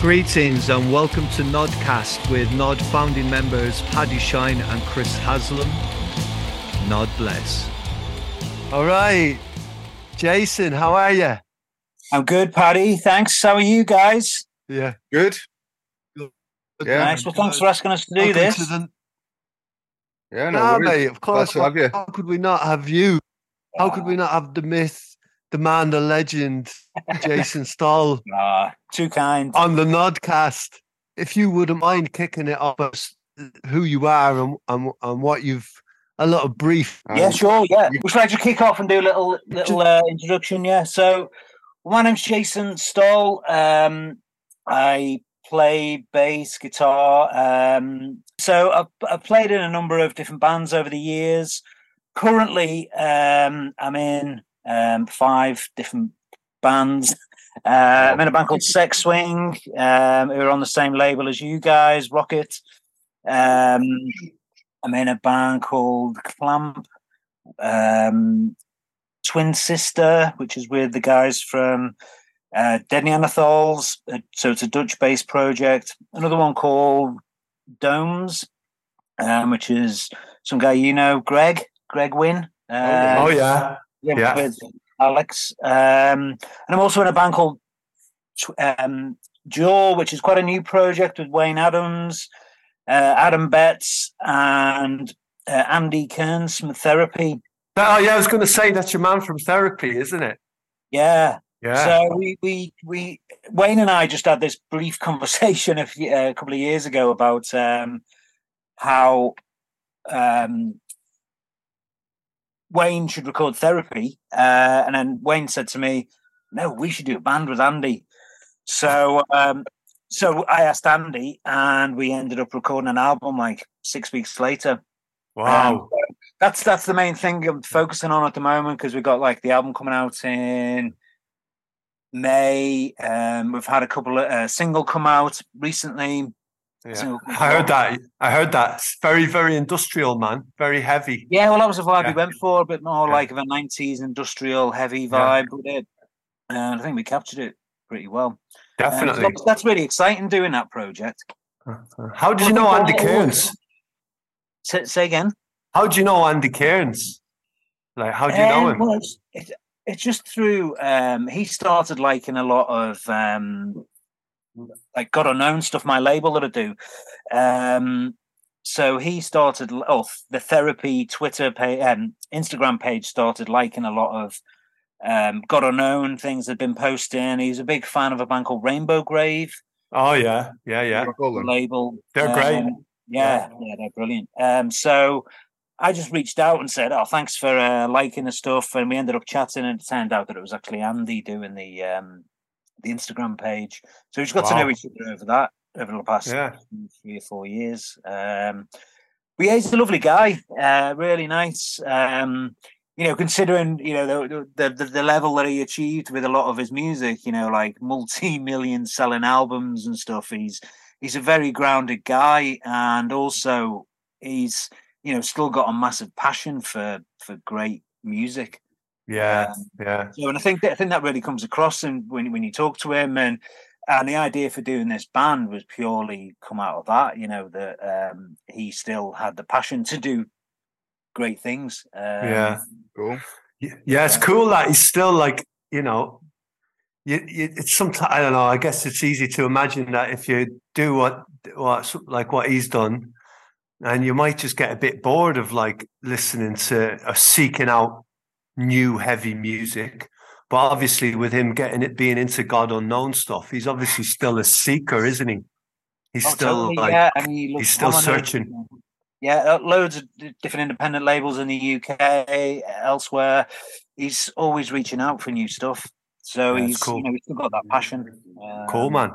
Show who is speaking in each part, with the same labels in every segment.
Speaker 1: Greetings and welcome to Gnodcast with Gnod founding members Paddy Shine and Chris Haslam. Gnod bless.
Speaker 2: All right. Jason, how are you?
Speaker 3: I'm good, Paddy. Thanks. How are you guys?
Speaker 2: Yeah.
Speaker 4: Good.
Speaker 2: Good.
Speaker 4: Yeah.
Speaker 3: Nice. Well, thanks for asking us to do
Speaker 2: Welcome
Speaker 3: this.
Speaker 2: to the-
Speaker 4: Yeah, no,
Speaker 2: Nah,
Speaker 4: worries.
Speaker 2: mate, of course.
Speaker 4: Glad to have you.
Speaker 2: How could we not have you? How could we not have the myth, the man, the legend, Jason Stoll
Speaker 3: Ah, too kind.
Speaker 2: on the Gnodcast? If you wouldn't mind kicking it off, us, who you are and, and, and what you've, a little brief.
Speaker 4: Um,
Speaker 3: yeah, sure. Yeah.
Speaker 4: you-
Speaker 3: Would you like to kick off and do a little little uh, introduction? Yeah. So, my name's Jason Stoll. Um, I play bass, guitar. Um, so I've, I've played in a number of different bands over the years. Currently, um, I'm in um, five different bands. Uh, I'm in a band called Sex Swing, um, who are on the same label as you guys, Rocket. Um, I'm in a band called Clamp, um, Twin Sister, which is with the guys from uh, Dead Neanderthals. Uh, so it's a Dutch-based project. Another one called Domes, um, which is some guy you know, Greg, Greg Wynn. Uh,
Speaker 2: oh, yeah.
Speaker 3: Yeah,
Speaker 2: Yeah.
Speaker 3: with Alex. Um, and I'm also in a band called um, JAAW, which is quite a new project with Wayne Adams, uh, Adam Betts, and uh, Andy Cairns from Therapy.
Speaker 2: Oh, yeah, I was going to say that's your man from therapy, isn't it?
Speaker 3: Yeah.
Speaker 2: Yeah.
Speaker 3: So we, we, we, Wayne and I just had this brief conversation a, few, a couple of years ago about um, how um, Wayne should record therapy, uh, and then Wayne said to me, "No, we should do a band with Andy." So, um, so I asked Andy, and we ended up recording an album like six weeks later.
Speaker 2: wow.
Speaker 3: Um, that's that's the main thing I'm focusing on at the moment because we've got like the album coming out in May. Um, we've had a couple of uh, single come out recently.
Speaker 2: Yeah.
Speaker 3: so-
Speaker 2: I heard that. I heard that. Very, very industrial, man. Very heavy.
Speaker 3: Yeah, well, that was the vibe
Speaker 2: Yeah.
Speaker 3: we went for, a bit more
Speaker 2: Yeah.
Speaker 3: like of a '90s industrial heavy vibe with it, and I think we captured it pretty well. Um, so
Speaker 2: Definitely.
Speaker 3: that's, really exciting doing that project.
Speaker 2: How did you know Andy Cairns?
Speaker 3: Say, say again.
Speaker 2: How do you know Andy Cairns? Like, how do you know
Speaker 3: Um,
Speaker 2: him?
Speaker 3: Well, it's, it, it's just through. Um, he started liking a lot of um, like God Unknown stuff. My label that I do. Um, so he started. Oh, the therapy Twitter page, um, Instagram page started liking a lot of um, God Unknown things had been posting. He's a big fan of a band called Rainbow Grave
Speaker 2: Oh yeah, yeah, yeah.
Speaker 4: Them.
Speaker 3: label.
Speaker 2: They're great.
Speaker 3: Um, yeah, yeah, they're brilliant. Um, so I just reached out and said, "Oh, thanks for uh, liking the stuff," and we ended up chatting, and it turned out that it was actually Andy doing the um, the Instagram page. So we just got to know each other over that over the past
Speaker 2: Yeah.
Speaker 3: three or four years. Um, but yeah, he's a lovely guy, uh, really nice. Um, you know, considering you know the, the the the level that he achieved with a lot of his music, you know, like multi-million selling albums and stuff. He's he's a very grounded guy, and also he's you know still got a massive passion for for great music.
Speaker 2: Yeah, yeah.
Speaker 3: So, and I think that I think that really comes across in, when when you talk to him, and and the idea for doing this band was purely come out of that. You know that um, he still had the passion to do great things. Um,
Speaker 2: Yeah.
Speaker 4: Cool.
Speaker 2: Y- Yeah, it's cool that he's still like, you know, you, you, it's sometimes, I don't know, I guess it's easy to imagine that if you do what, what, like what he's done, and you might just get a bit bored of like listening to or seeking out new heavy music. But obviously, with him getting it being into God unknown stuff, he's obviously still a seeker, isn't he? He's
Speaker 3: Oh,
Speaker 2: still
Speaker 3: totally,
Speaker 2: like,
Speaker 3: yeah. I mean, look
Speaker 2: he's still searching.
Speaker 3: Yeah, uh, loads of different independent labels in the UK, elsewhere. He's always reaching out for new stuff. So
Speaker 2: Yeah,
Speaker 3: he's,
Speaker 2: cool.
Speaker 3: you know, he's still got that passion.
Speaker 2: cool,
Speaker 3: Um,
Speaker 2: man.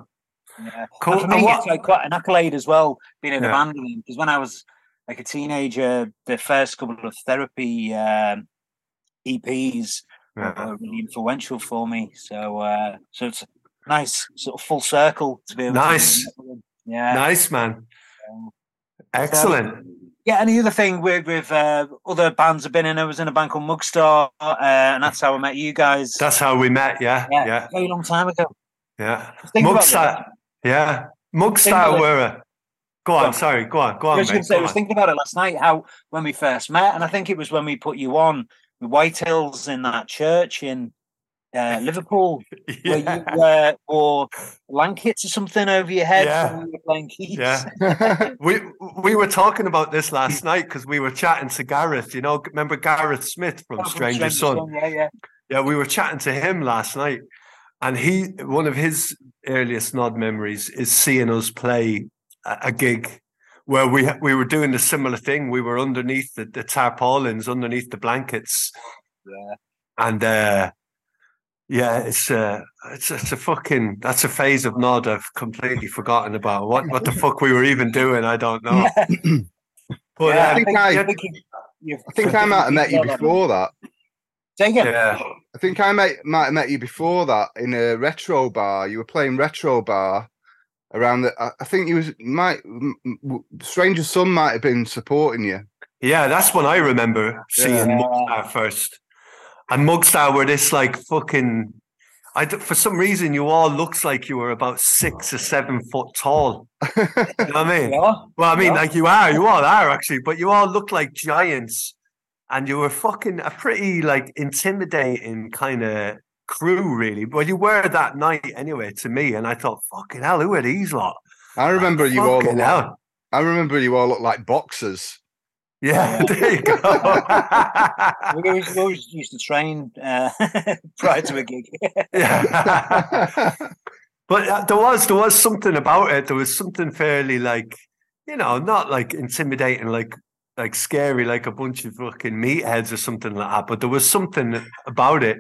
Speaker 3: Yeah.
Speaker 2: Cool.
Speaker 3: And for
Speaker 2: And what-
Speaker 3: it's like quite an accolade as well, being in a
Speaker 2: Yeah.
Speaker 3: band. Because when I was like a teenager, the first couple of therapy um, EPs
Speaker 2: Yeah.
Speaker 3: were really influential for me. So, uh, so it's a nice sort of full circle to be able.
Speaker 2: Nice.
Speaker 3: Yeah.
Speaker 2: Nice, man.
Speaker 3: Um,
Speaker 2: Excellent.
Speaker 3: Yeah, and the other thing with with uh, other bands I've been in, I was in a band called Mugstar, uh, and that's how I met you guys.
Speaker 2: That's how we met. Yeah,
Speaker 3: yeah,
Speaker 2: yeah,
Speaker 3: a very long time ago.
Speaker 2: yeah. Mugstar. Yeah, Mugstar were. A, go
Speaker 3: Go
Speaker 2: on,
Speaker 3: on.
Speaker 2: sorry, go on, go
Speaker 3: I
Speaker 2: on,
Speaker 3: was
Speaker 2: mate.
Speaker 3: say, I was
Speaker 2: on.
Speaker 3: thinking about it last night. How when we first met, and I think it was when we put you on White Hills in that church in uh, Liverpool, where you uh, wore blankets or something over your head
Speaker 2: Yeah.
Speaker 3: when we were playing keys.
Speaker 2: Yeah. we we were talking about this last night because we were chatting to Gareth. You know, remember Gareth Smith from
Speaker 3: Oh,
Speaker 2: Stranger
Speaker 3: Stranger
Speaker 2: Son?
Speaker 3: Son, Yeah, yeah.
Speaker 2: Yeah, we were chatting to him last night, and he one of his earliest Gnod memories is seeing us play a, a gig where we we were doing a similar thing. We were underneath the, the tarpaulins, underneath the blankets,
Speaker 3: Yeah.
Speaker 2: and uh, yeah, it's uh, it's it's a fucking that's a phase of Gnod I've completely forgotten about. What what the fuck we were even doing? I don't know. But
Speaker 3: Yeah,
Speaker 2: uh,
Speaker 4: I think I-
Speaker 3: think you-
Speaker 4: I think I might have met you before that.
Speaker 3: Say again.
Speaker 2: yeah,
Speaker 4: I think I might might have met you before that in a retro bar. You were playing retro bar around the. I I think you was might m- m- Stranger Sun might have been supporting you.
Speaker 2: yeah, that's when I remember seeing
Speaker 3: Yeah.
Speaker 2: Mugstar first. And Mugstar were this like fucking. I for some reason you all looks like you were about six or seven foot tall. You know what I mean?
Speaker 3: Yeah.
Speaker 2: Well, I mean,
Speaker 3: Yeah.
Speaker 2: like you are, you all are actually, but you all look like giants, and you were fucking a pretty like intimidating kind of crew, really. Well, you were that night anyway to me, and I thought, fucking hell, who are these lot?
Speaker 4: I remember you all.
Speaker 2: Fucking
Speaker 4: Look like. I remember you all look like boxers.
Speaker 2: Yeah, there you go.
Speaker 3: We always, we always used to train uh, prior to a gig.
Speaker 2: yeah. But uh, there was there was something about it. There was something fairly like, you know, not like intimidating, like like scary, like a bunch of fucking meatheads or something like that. But there was something about it,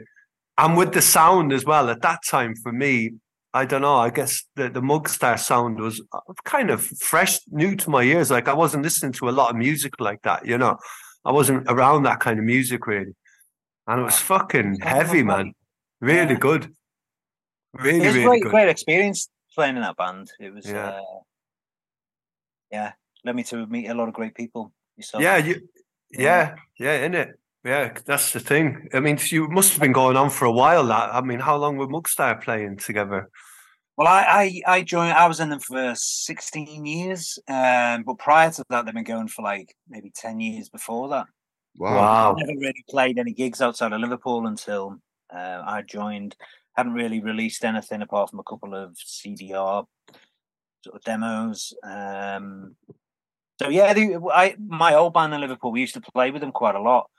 Speaker 2: and with the sound as well. At that time, for me, I don't know. I guess the the Mugstar sound was uh, kind of fresh, new to my ears. Like I wasn't listening to a lot of music like that. You know, I wasn't around that kind of music really, and it was fucking heavy, man. Really
Speaker 3: Yeah.
Speaker 2: good. Really,
Speaker 3: it was a
Speaker 2: really
Speaker 3: great,
Speaker 2: good.
Speaker 3: great experience playing in that band. It was,
Speaker 2: Yeah.
Speaker 3: uh, yeah, led me to meet a lot of great people. Yourself.
Speaker 2: Yeah, you, yeah, yeah, in it. Yeah, that's the thing. I mean, you must have been going on for a while. That I mean, how long were Mugstar playing together?
Speaker 3: Well, I, I I joined. I was in them for sixteen years, um, but prior to that, they've been going for like maybe ten years before that.
Speaker 4: Wow.
Speaker 2: Wow.
Speaker 3: I never really played any gigs outside of Liverpool until uh, I joined. Hadn't really released anything apart from a couple of CDR sort of demos. Um, so yeah, the, I my old band in Liverpool, we used to play with them quite a lot,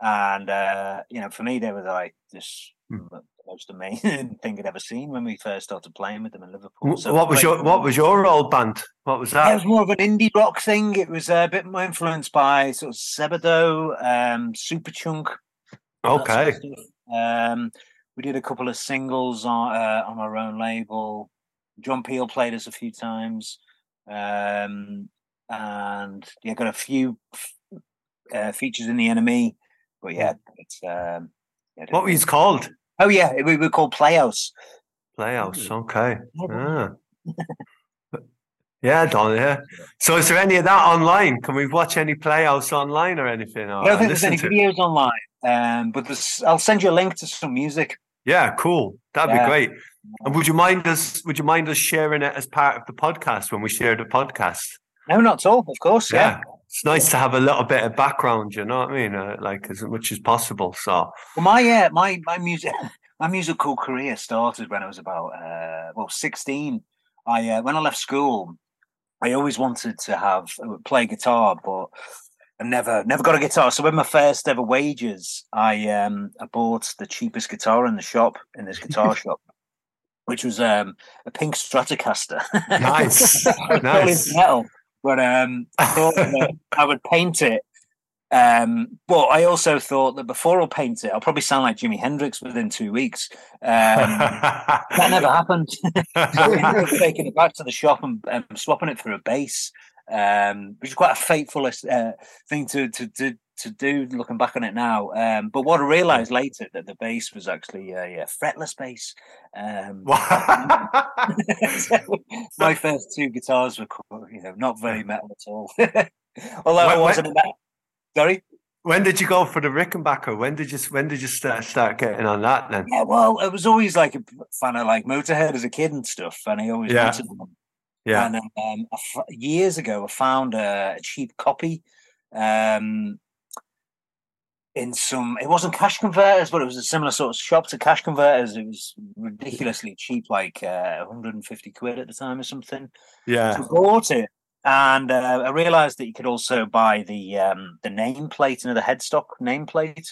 Speaker 3: and uh, you know, for me, they were like this the most amazing thing I'd ever seen when we first started playing with them in Liverpool. So
Speaker 2: what was your What was your old band? What was
Speaker 3: yeah, it was more of an indie rock thing. It was a bit more influenced by sort of Sebadoh, um, Superchunk. that sort of
Speaker 2: Okay.
Speaker 3: Um, we did a couple of singles on uh, on our own label. John Peel played us a few times, um, and yeah, got a few uh, features in the NME. But yeah, it's um, yeah,
Speaker 2: what were you called?
Speaker 3: Oh yeah, we were called Playhouse.
Speaker 2: Playhouse. Okay.
Speaker 3: Yeah,
Speaker 2: Ah. Yeah, Don. Yeah. So, is there any of that online? Can we watch any Playhouse online or anything? Or
Speaker 3: I don't think there's any videos online, um, but there's, I'll send you a link to some music.
Speaker 2: Yeah, cool. That'd
Speaker 3: Yeah.
Speaker 2: be great. And would you mind us? Would you mind us sharing it as part of the podcast when we share the podcast?
Speaker 3: No, not at all. Of course, yeah.
Speaker 2: Yeah, it's nice to have a little bit of background. You know what I mean? Uh, like as much as possible. So
Speaker 3: Well, my uh, my my music my musical career started when I was about uh, well sixteen. I uh, when I left school, I always wanted to have uh, play guitar, but I never never got a guitar. So with my first ever wages, I um I bought the cheapest guitar in the shop in this guitar shop, which was um a pink Stratocaster.
Speaker 2: Nice, nice.
Speaker 3: metal, but um I thought that I would paint it. Um, but I also thought that before I'll paint it, I'll probably sound like Jimi Hendrix within two weeks. Um, that never happened. so I ended taking it back to the shop and, and swapping it for a bass, um, which is quite a fateful uh, thing to, to to to do. Looking back on it now, um, but what I realised later that the bass was actually a, a fretless bass. Um, so my first two guitars were, you know, not very metal at all. Although I wasn't a metal. Sorry.
Speaker 2: when did you go for the Rickenbacker? When did you when did you start start getting on that then?
Speaker 3: Yeah, well, I was always like a fan of like Motorhead as a kid and stuff, and I always
Speaker 2: Yeah.
Speaker 3: wanted one.
Speaker 2: Yeah.
Speaker 3: And um, years ago, I found a, a cheap copy um, in some. It wasn't cash converters, but it was a similar sort of shop to cash converters. It was ridiculously cheap, like uh, 150 quid at the time or something.
Speaker 2: Yeah.
Speaker 3: So I bought it, and uh, I realised that you could also buy the um, the nameplate, know, the headstock nameplate.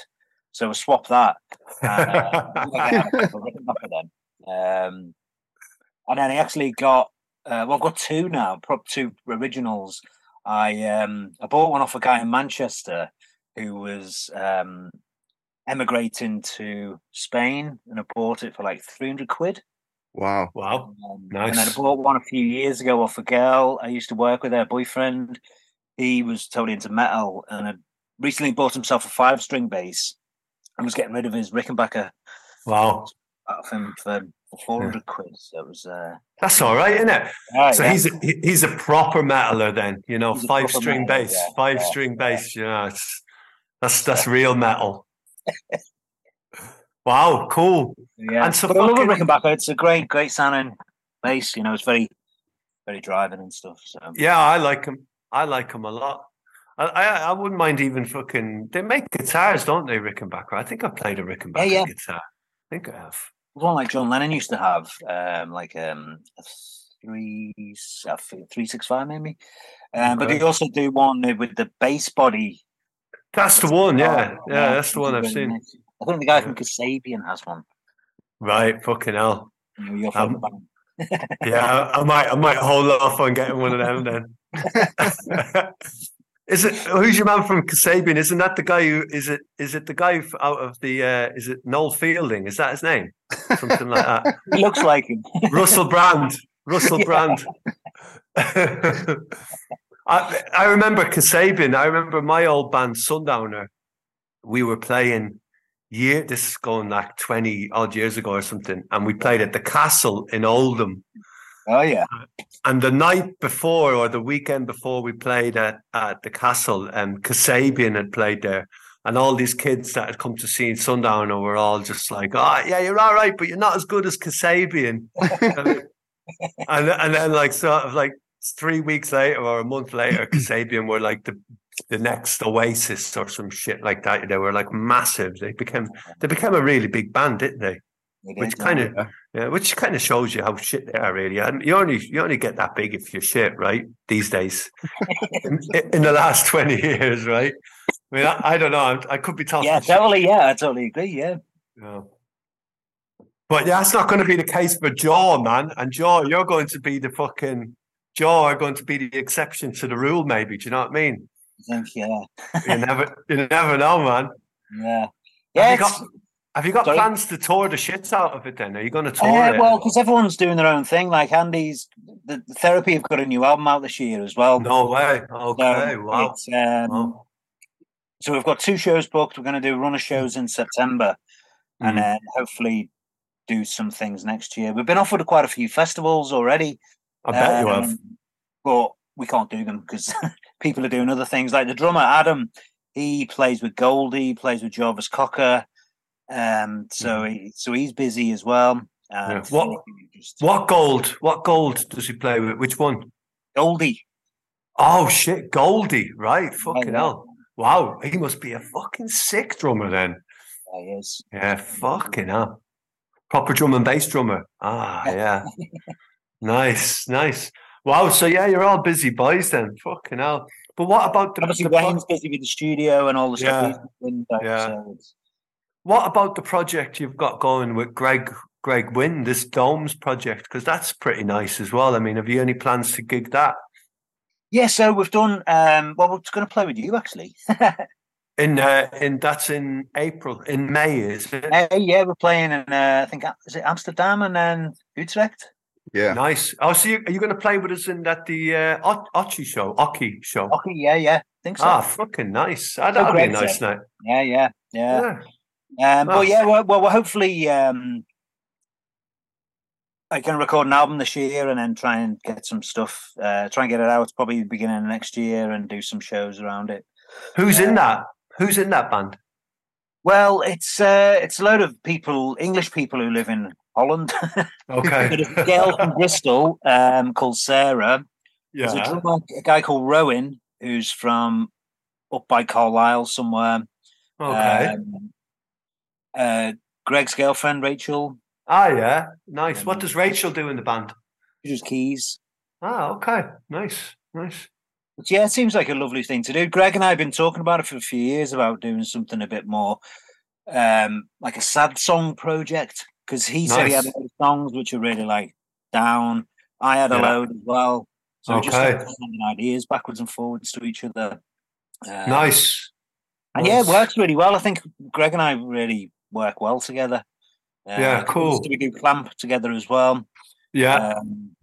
Speaker 3: So I swapped that. And, uh, I put it back then. Um, and then I actually got uh, well, I've got two now, prop two originals. I um I bought one off a guy in Manchester who was um emigrating to Spain, and I bought it for like three hundred quid.
Speaker 4: Wow.
Speaker 2: wow.
Speaker 3: Um, And then I bought one a few years ago off a girl I used to work with, her boyfriend. He was totally into metal and had recently bought himself a five string bass and was getting rid of his Rickenbacker
Speaker 2: Wow.
Speaker 3: out of him for, for 400 quid. So it was, uh,
Speaker 2: That's all right, isn't it?
Speaker 3: right,
Speaker 2: So
Speaker 3: yeah.
Speaker 2: he's a, he's a proper metaler then, you know,
Speaker 3: He's
Speaker 2: five string
Speaker 3: metaler,
Speaker 2: bass,
Speaker 3: yeah,
Speaker 2: five
Speaker 3: yeah,
Speaker 2: string
Speaker 3: yeah.
Speaker 2: bass. You know, it's that's that's real metal. wow, cool.
Speaker 3: yeah.
Speaker 2: and so
Speaker 3: but I love
Speaker 2: fucking-
Speaker 3: Rickenbacker. It's a great, great sounding bass. You know, it's very, very driving and stuff. So
Speaker 2: Yeah, I like him. I like him a lot. I, I I wouldn't mind even fucking. They make guitars, don't they, Rickenbacker? I think I played a Rickenbacker
Speaker 3: yeah.
Speaker 2: guitar. I think I have.
Speaker 3: one like John Lennon used to have, um, like um, a three a three six five maybe. Um, But
Speaker 2: Okay.
Speaker 3: they also do one with the bass body.
Speaker 2: That's the one. Yeah,
Speaker 3: Oh,
Speaker 2: yeah, that's the one I've seen.
Speaker 3: I think the guy from Kasabian has one.
Speaker 2: Right, fucking hell.
Speaker 3: You know, your
Speaker 2: Um. Yeah, I, I might, I might hold off on getting one of them then. is it who's your man from Kasabian? Isn't that the guy who is it? Is it the guy out of the? uh Is it Noel Fielding? Is that his name? Something like that.
Speaker 3: He looks like him.
Speaker 2: Russell Brand. Russell Brand. I I remember Kasabian. I remember my old band Sundowner. We were playing year. This is going like twenty odd years ago or something, and we played at the Castle in Oldham.
Speaker 3: Oh yeah,
Speaker 2: And the night before, or the weekend before, we played at, at the castle, and Kasabian had played there. And all these kids that had come to see Sundowner were all just like, "Oh, yeah, you're all right, but you're not as good as Kasabian." and, and and then, like, sort of like three weeks later or a month later, Kasabian were like the the next Oasis or some shit like that. They were like massive. They became they became a really big band, didn't they?
Speaker 3: He
Speaker 2: Which kind of yeah, which kind of shows you how shit they are, really. And you only you only get that big if you're shit, right? These days, in, in the last twenty years, right? I mean, I, I don't know. I'm, I could be talking.
Speaker 3: yeah,
Speaker 2: shit,
Speaker 3: totally. Yeah, I totally agree. Yeah,
Speaker 2: yeah. But yeah, that's not going to be the case for JAAW, man. And JAAW, you're going to be the fucking JAAW are going to be the exception to the rule, maybe. Do you know what I mean?
Speaker 3: I think yeah,
Speaker 2: You never, you never know, man.
Speaker 3: yeah, yeah.
Speaker 2: Have you got, have you got plans to tour the shits out of it? Then are you going to tour
Speaker 3: Uh,
Speaker 2: it?
Speaker 3: well, because everyone's doing their own thing. Like Andy's, the, the therapy have got a new album out this year as well.
Speaker 2: no way.
Speaker 3: So
Speaker 2: Okay, wow.
Speaker 3: um,
Speaker 2: wow.
Speaker 3: So we've got two shows booked. We're going to do runner shows in September, and
Speaker 2: Mhm.
Speaker 3: then hopefully do some things next year. We've been offered quite a few festivals already,
Speaker 2: I bet you have.
Speaker 3: um, but we can't do them because people are doing other things. Like the drummer Adam, he plays with Goldie, plays with Jarvis Cocker, um, so he, so he's busy as well.
Speaker 2: Mm-hmm. Yeah. What-
Speaker 3: just-
Speaker 2: What gold? What gold does he play with? Which one?
Speaker 3: Goldie?
Speaker 2: Oh shit, Goldie, right? Fucking
Speaker 3: yeah.
Speaker 2: hell. Wow, he must be a fucking sick drummer then.
Speaker 3: Yeah, he is.
Speaker 2: Yeah, fucking hell. Proper drum and bass drummer. Ah, yeah. nice, nice. Wow, so yeah, you're all busy boys then. Fucking hell. But what about the,
Speaker 3: Obviously,
Speaker 2: the
Speaker 3: Wayne's busy with the studio and all the stuff.
Speaker 2: Yeah.
Speaker 3: doing, so-
Speaker 2: Yeah.
Speaker 3: so
Speaker 2: what about the project you've got going with Greg Greg Wynn, this Domes project? Because that's pretty nice as well. I mean, have you any plans to gig that?
Speaker 3: Yeah, so we've done. Um, well, we're going to play with you actually.
Speaker 2: In uh, in that's in April, in May, is it?
Speaker 3: Uh, yeah, we're playing in. Uh, I think is it Amsterdam and then Utrecht.
Speaker 4: Yeah.
Speaker 2: Nice. Oh, so you, are you going to play with us in that the uh, OCCII show, OCCII show?
Speaker 3: Okay, yeah, yeah, think so.
Speaker 2: Ah, fucking nice. Ah, that'll be a nice night.
Speaker 3: yeah, yeah, yeah.
Speaker 2: Yeah.
Speaker 3: Um,
Speaker 2: Nice.
Speaker 3: But yeah, well, well, we're hopefully um, I can record an album this year and then try and get some stuff. Uh, try and get it out probably beginning of next year and do some shows around it.
Speaker 2: Who's in
Speaker 3: Uh,
Speaker 2: that? Who's in that band?
Speaker 3: Well, it's uh, it's a load of people, English people who live in Holland.
Speaker 2: Okay.
Speaker 3: But a girl from Bristol um, called Sarah. There's a
Speaker 2: yeah.
Speaker 3: drummer, a guy called Rowan, who's from up by Carlisle somewhere.
Speaker 2: Okay.
Speaker 3: Um, uh, Greg's girlfriend, Rachel,
Speaker 2: ah, yeah. Nice. What does Rachel do in the band?
Speaker 3: who's keys.
Speaker 2: Ah, okay. Nice. Nice.
Speaker 3: But yeah, it seems like a lovely thing to do. Greg and I have been talking about it for a few years about doing something a bit more um, like a sad song project because he said he had a lot of songs which are really like down. I had a
Speaker 2: Yeah.
Speaker 3: load as well. So we just
Speaker 2: Okay.
Speaker 3: sending ideas backwards and forwards to each other. Um,
Speaker 2: Nice.
Speaker 3: And yeah, it works really well. I think Greg and I really work well together. Uh,
Speaker 2: Yeah, cool.
Speaker 3: We do clamp together as well.
Speaker 2: Yeah.
Speaker 3: Um,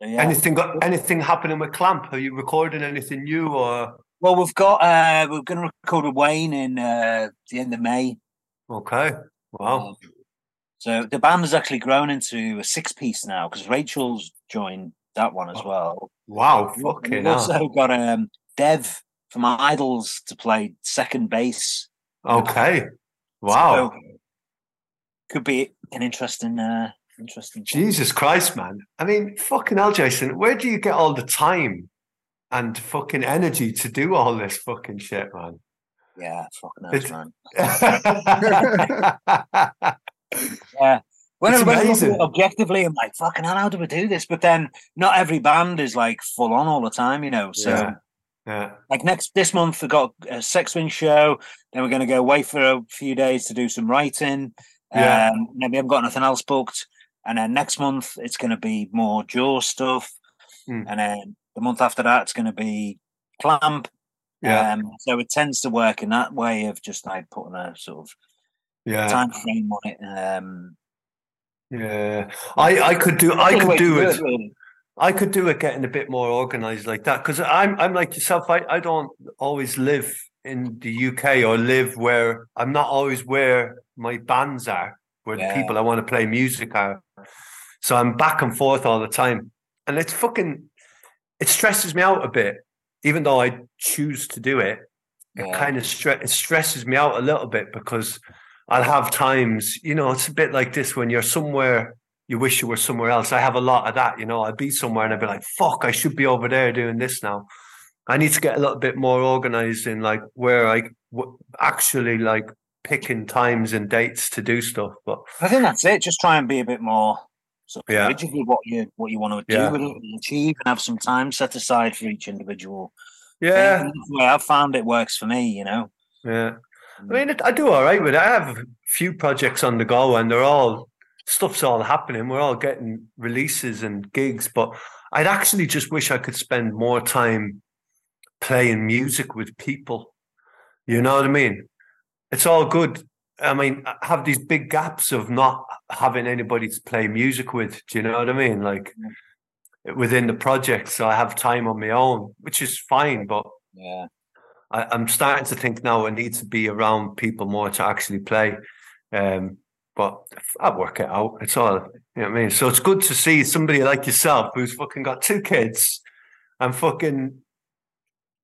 Speaker 3: so yeah.
Speaker 2: Anything got anything happening with Clamp? Are you recording anything new or
Speaker 3: Well, we've got uh, we're going to record with Wayne in uh, the end of May.
Speaker 2: okay? Wow.
Speaker 3: Um, so the band has actually grown into a six piece now because Rachel's joined that one as
Speaker 2: Oh,
Speaker 3: well.
Speaker 2: Wow.
Speaker 3: We've
Speaker 2: Fucking hell.
Speaker 3: also got um, Dev from IDLES to play second bass.
Speaker 2: Okay. Wow.
Speaker 3: So, could be an interesting, uh, interesting. thing.
Speaker 2: Jesus Christ, man. I mean, fucking hell, Jason, where do you get all the time and fucking energy to do all this fucking shit, man?
Speaker 3: Yeah, fucking knows, man.
Speaker 2: yeah.
Speaker 3: Yeah. When
Speaker 2: It's
Speaker 3: I when I look at
Speaker 2: amazing.
Speaker 3: objectively, I'm like, fucking hell, how do we do this? But then not every band is like full on all the time, you know. So
Speaker 2: Yeah.
Speaker 3: like next this month we've got a sex swing show, then we're gonna go away for a few days to do some writing.
Speaker 2: Yeah.
Speaker 3: Um maybe I've got nothing else booked. And then next month it's gonna be more JAAW stuff.
Speaker 2: Hmm.
Speaker 3: And then the month after that it's gonna be clamp.
Speaker 2: Yeah.
Speaker 3: Um so it tends to work in that way of just like putting a sort of
Speaker 2: Yeah.
Speaker 3: time frame on it. Um
Speaker 2: Yeah. I, I could do I could do it.
Speaker 3: really.
Speaker 2: I could do it getting a bit more organized like that because I'm I'm like yourself. I, I don't always live in the UK or live where I'm not always where my bands are, where
Speaker 3: Yeah.
Speaker 2: the people I want to play music are. So I'm back and forth all the time, and it's fucking. It stresses me out a bit, even though I choose to do it. It kind of stre- it stresses me out a little bit because I'll have times, you know, it's a bit like this when you're somewhere you wish you were somewhere else. I have a lot of that, you know. I'd be somewhere and I'd be like, fuck, I should be over there doing this now. I need to get a little bit more organized in like where I w- actually like picking times and dates to do stuff. But
Speaker 3: I think that's it. Just try and be a bit more sort of
Speaker 2: Yeah.
Speaker 3: rigid with what you what you want to do
Speaker 2: Yeah.
Speaker 3: with it and achieve, and have some time set aside for each individual.
Speaker 2: yeah,
Speaker 3: way I've found it works for me. You know.
Speaker 2: yeah. I mean, I do all right with it. I have a few projects on the go, and they're all stuff's all happening. We're all getting releases and gigs, but I'd actually just wish I could spend more time playing music with people. You know what I mean? It's all good. I mean, I have these big gaps of not having anybody to play music with. Do you know what I mean? Like mm. within the project, so I have time on my own, which is fine, but
Speaker 3: Yeah.
Speaker 2: I, I'm starting to think now I need to be around people more to actually play. Um, but I'll work it out. It's all, you know what I mean? So it's good to see somebody like yourself who's fucking got two kids and fucking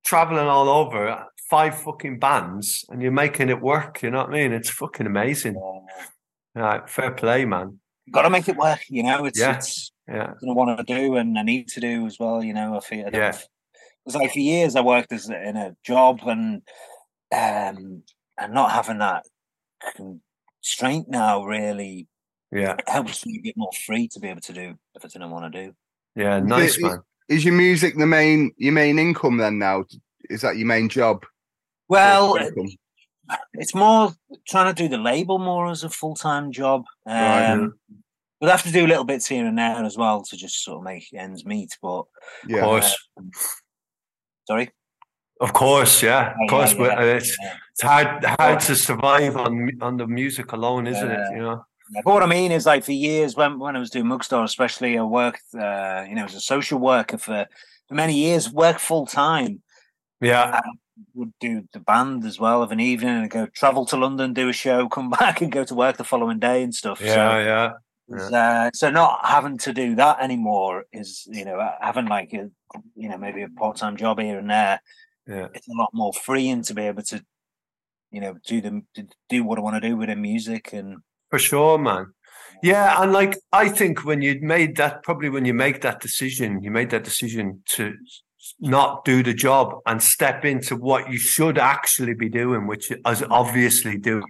Speaker 2: traveling all over, five fucking bands, and you're making it work. You know what I mean? It's fucking amazing. Yeah, fair play, man.
Speaker 3: Got to make it work. You know. It's
Speaker 2: Yeah.
Speaker 3: it's
Speaker 2: Yeah.
Speaker 3: something I want to do and I need to do as well. You know. I feel. I
Speaker 2: Yeah.
Speaker 3: It's like for years I worked as in a job and um and not having that constraint now really
Speaker 2: Yeah.
Speaker 3: helps me get more free to be able to do everything I want to do.
Speaker 2: Yeah.
Speaker 4: Is
Speaker 2: Nice,
Speaker 4: it-
Speaker 2: man.
Speaker 4: Is your music the main your main income then now? Is that your main job?
Speaker 3: Well, it's more trying to do the label more as a full time job. Um,
Speaker 4: Right.
Speaker 3: We'll have to do little bits here and there as well to just sort of make ends meet. But
Speaker 2: Of
Speaker 4: yeah.
Speaker 2: course.
Speaker 3: Sorry,
Speaker 2: Of course. Yeah. Of course.
Speaker 3: yeah,
Speaker 2: but
Speaker 3: yeah,
Speaker 2: It's, it's hard hard to survive on on the music alone, isn't it? You know.
Speaker 3: Yeah, but what I mean is, like for years, when when I was doing Mugstar, especially, I worked, uh, you know, as a social worker for, for many years, worked full time.
Speaker 2: Yeah.
Speaker 3: I Would do the band as well of an evening and go travel to London, do a show, come back and go to work the following day and stuff.
Speaker 2: Yeah.
Speaker 3: so,
Speaker 2: Yeah.
Speaker 3: It's, uh, so not having to do that anymore is, you know, having like a, you know, maybe a part time job here and there.
Speaker 2: Yeah.
Speaker 3: It's a lot more freeing to be able to, you know, do the to do what I want to do with the music and
Speaker 2: For sure, man. Yeah, and like I think when you made that, probably when you make that decision, you made that decision to not do the job and step into what you should actually be doing, which is obviously doing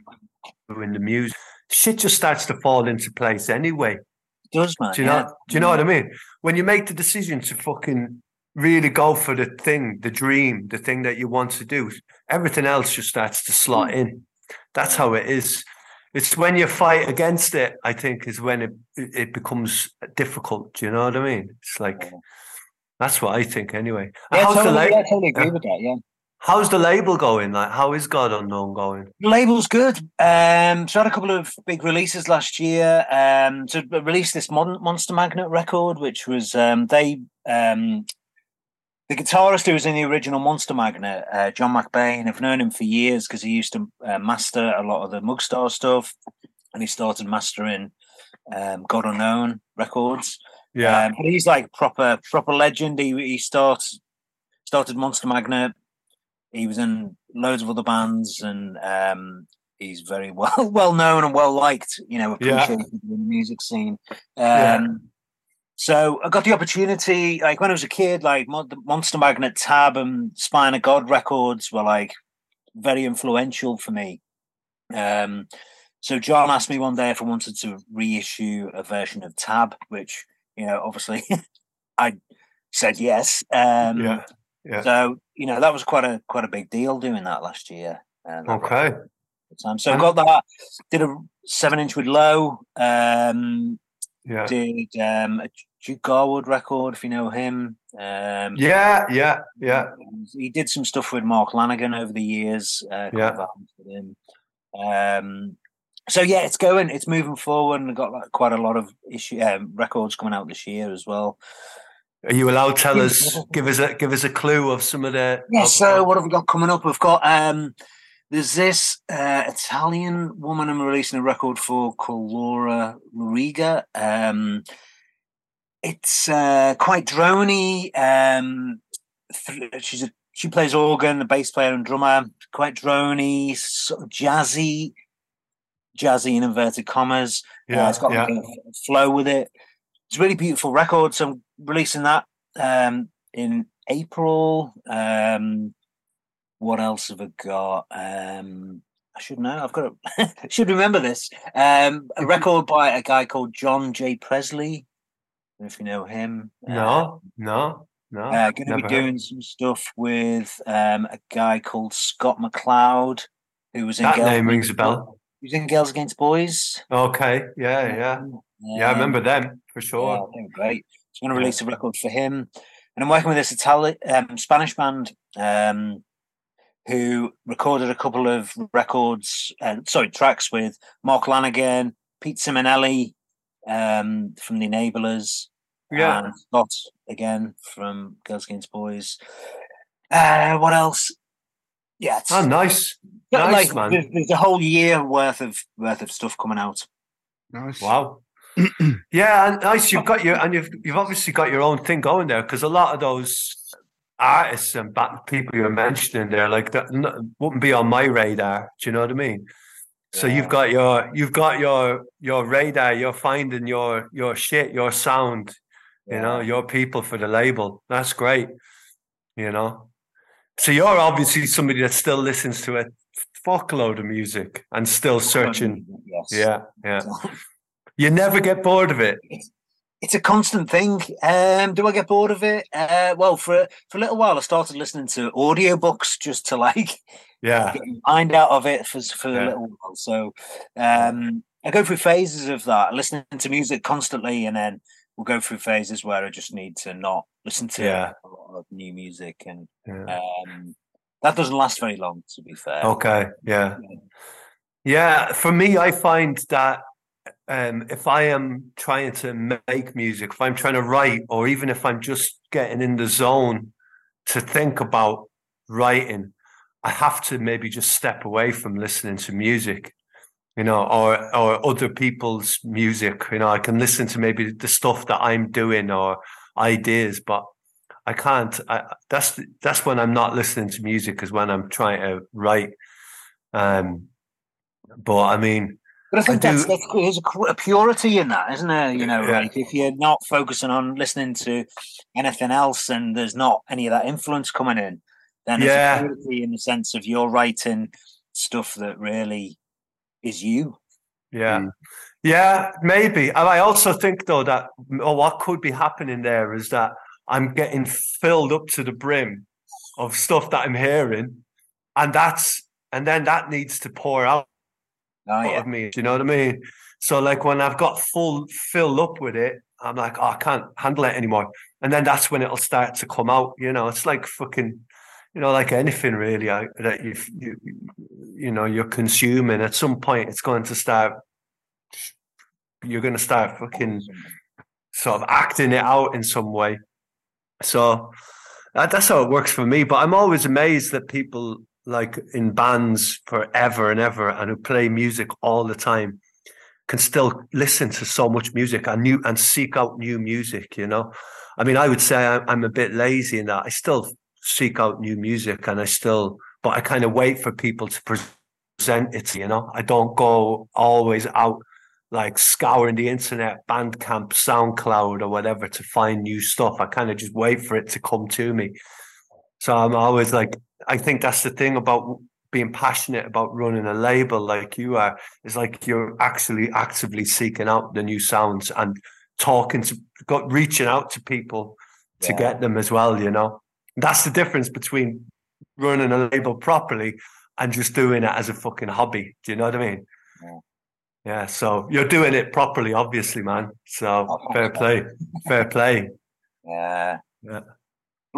Speaker 2: the music. Shit just starts to fall into place anyway.
Speaker 3: It does man?
Speaker 2: Do you
Speaker 3: yeah.
Speaker 2: know? Do you know what I mm. mean? When you make the decision to fucking really go for the thing, the dream, the thing that you want to do, everything else just starts to slot mm. in. That's how it is. It's when you fight against it, I think, is when it it becomes difficult. Do you know what I mean? It's like that's what I think anyway.
Speaker 3: Yeah, totally, yeah,
Speaker 2: label?
Speaker 3: totally agree with that. Yeah.
Speaker 2: How's the label going? Like, how is God Unknown going?
Speaker 3: The label's good. Um, so I had a couple of big releases last year. Um, to release this Mon- Monster Magnet record, which was um, they um, the guitarist who was in the original Monster Magnet, uh, John McBain. I've known him for years because he used to uh, master a lot of the Mugstar stuff, and he started mastering um, God Unknown records.
Speaker 2: Yeah,
Speaker 3: Um, but he's like proper proper legend. He he starts started Monster Magnet. He was in loads of other bands, and um, he's very well well known and well liked. You know,
Speaker 2: Yeah.
Speaker 3: appreciated in the music scene. Um,
Speaker 2: Yeah.
Speaker 3: So I got the opportunity, like when I was a kid, like Mon- the Monster Magnet, Tab, and Spine of God records were like very influential for me. Um, so John asked me one day if I wanted to reissue a version of Tab, which you know, obviously, I said yes. Um,
Speaker 2: yeah, yeah.
Speaker 3: So you know, that was quite a quite a big deal doing that last year. And
Speaker 2: Okay.
Speaker 3: time. So I got that. Did a seven inch with Low. Um,
Speaker 2: Yeah,
Speaker 3: did um, a Duke Garwood record, if you know him. Um,
Speaker 2: yeah, yeah, yeah.
Speaker 3: He did some stuff with Mark Lanegan over the years. Uh,
Speaker 2: Yeah.
Speaker 3: with him. Um, so yeah, it's going, it's moving forward, and got like, quite a lot of issue um, records coming out this year as well.
Speaker 2: Are you allowed to tell us? Give us a give us a clue of some of the.
Speaker 3: Yeah.
Speaker 2: of-
Speaker 3: So what have we got coming up? We've got um, there's this uh, Italian woman I'm releasing a record for called Laura Luriga. Um, it's uh, quite drony. Um, th- she's a she plays organ, the bass player and drummer. Quite drony, sort of jazzy, jazzy in inverted commas. Uh,
Speaker 2: yeah,
Speaker 3: it's got
Speaker 2: yeah.
Speaker 3: like a flow with it. It's a really beautiful record. So I'm releasing that um, in April. Um, what else have I got? Um, I should know. I've got. To, should remember this. Um, a record by a guy called John J. Presley. I don't know If you know him,
Speaker 2: No, no, no.
Speaker 3: uh, going to be
Speaker 2: never heard.
Speaker 3: doing some stuff with um, a guy called Scott McCloud, who was in
Speaker 2: That
Speaker 3: Girls
Speaker 2: name
Speaker 3: Against-
Speaker 2: rings a bell.
Speaker 3: He was in Girls Against Boys.
Speaker 2: Okay, yeah, yeah, yeah. I
Speaker 3: Um,
Speaker 2: remember them for
Speaker 3: Yeah,
Speaker 2: sure.
Speaker 3: they were great. So I'm going to release a record for him, and I'm working with this Italian um, Spanish band um, who recorded a couple of records, uh, sorry, tracks with Mark Lanegan, Pete Simonelli um, from the Enablers,
Speaker 2: Yeah,
Speaker 3: and Scott again from Girls Against Boys. Uh, what else? Yeah, it's,
Speaker 2: oh, nice.
Speaker 3: yeah,
Speaker 2: nice,
Speaker 3: like
Speaker 2: man.
Speaker 3: There's, there's a whole year worth of worth of stuff coming out.
Speaker 4: Nice.
Speaker 2: Wow. Yeah, and nice. You've got your and you've you've obviously got your own thing going there because a lot of those artists and people you're mentioning there, like that, wouldn't be on my radar. Do you know what I mean? So
Speaker 3: Yeah.
Speaker 2: you've got your you've got your your radar. You're finding your your shit, your sound. You know, your people for the label. That's great. You know, so you're obviously somebody that still listens to a fuckload of music and still searching.
Speaker 3: Yes.
Speaker 2: Yeah, yeah. You never get bored of it.
Speaker 3: it's a constant thing. Um, do I get bored of it? Uh, well, for for a little while, I started listening to audiobooks just to like
Speaker 2: Yeah,
Speaker 3: get my mind out of it for for
Speaker 2: Yeah.
Speaker 3: a little while. So um, I go through phases of that, listening to music constantly, and then we'll go through phases where I just need to not listen to
Speaker 2: Yeah.
Speaker 3: a lot of new music, and
Speaker 2: yeah.
Speaker 3: um, that doesn't last very long. To be fair,
Speaker 2: Okay, yeah. Yeah, for me, I find that um, if I am trying to make music, if I'm trying to write, or even if I'm just getting in the zone to think about writing, I have to maybe just step away from listening to music, you know, or or other people's music. You know, I can listen to maybe the stuff that I'm doing or ideas, but I can't. I, that's that's when I'm not listening to music, is when I'm trying to write. Um, but I mean,
Speaker 3: But I think
Speaker 2: I
Speaker 3: that's,
Speaker 2: do-
Speaker 3: that's there's a, purity in that, isn't there? You know,
Speaker 2: Yeah.
Speaker 3: like if you're not focusing on listening to anything else and there's not any of that influence coming in, then it's
Speaker 2: Yeah.
Speaker 3: a purity in the sense of you're writing stuff that really is you.
Speaker 2: Yeah.
Speaker 4: Mm.
Speaker 2: Yeah, maybe. And I also think though that or what could be happening there is that I'm getting filled up to the brim of stuff that I'm hearing. And that's and then that needs to pour out
Speaker 3: Oh yeah.
Speaker 2: of me. Do you know what I mean? So like when I've got full filled up with it, I'm like, oh, I can't handle it anymore. And then that's when it'll start to come out. You know, it's like fucking, you know, like anything really I, that you you you know you're consuming. At some point, it's going to start. You're going to start fucking sort of acting it out in some way. So that, that's how it works for me. But I'm always amazed that people like in bands forever and ever and who play music all the time can still listen to so much music and new and seek out new music. You know, I mean, I would say I'm a bit lazy in that I still seek out new music and I still, but I kind of wait for people to present it. You know, I don't go always out like scouring the internet, Bandcamp, SoundCloud, or whatever to find new stuff. I kind of just wait for it to come to me. So I'm always like, I think that's the thing about being passionate about running a label like you are, is like you're actually actively seeking out the new sounds and talking to, got reaching out to people to get them as well, you know? That's the difference between running a label properly and just doing it as a fucking hobby. Do you know what I mean?
Speaker 3: Yeah.
Speaker 2: Yeah, so you're doing it properly, obviously, man. So
Speaker 3: Oh,
Speaker 2: fair play, fair play.
Speaker 3: Yeah.
Speaker 2: Yeah.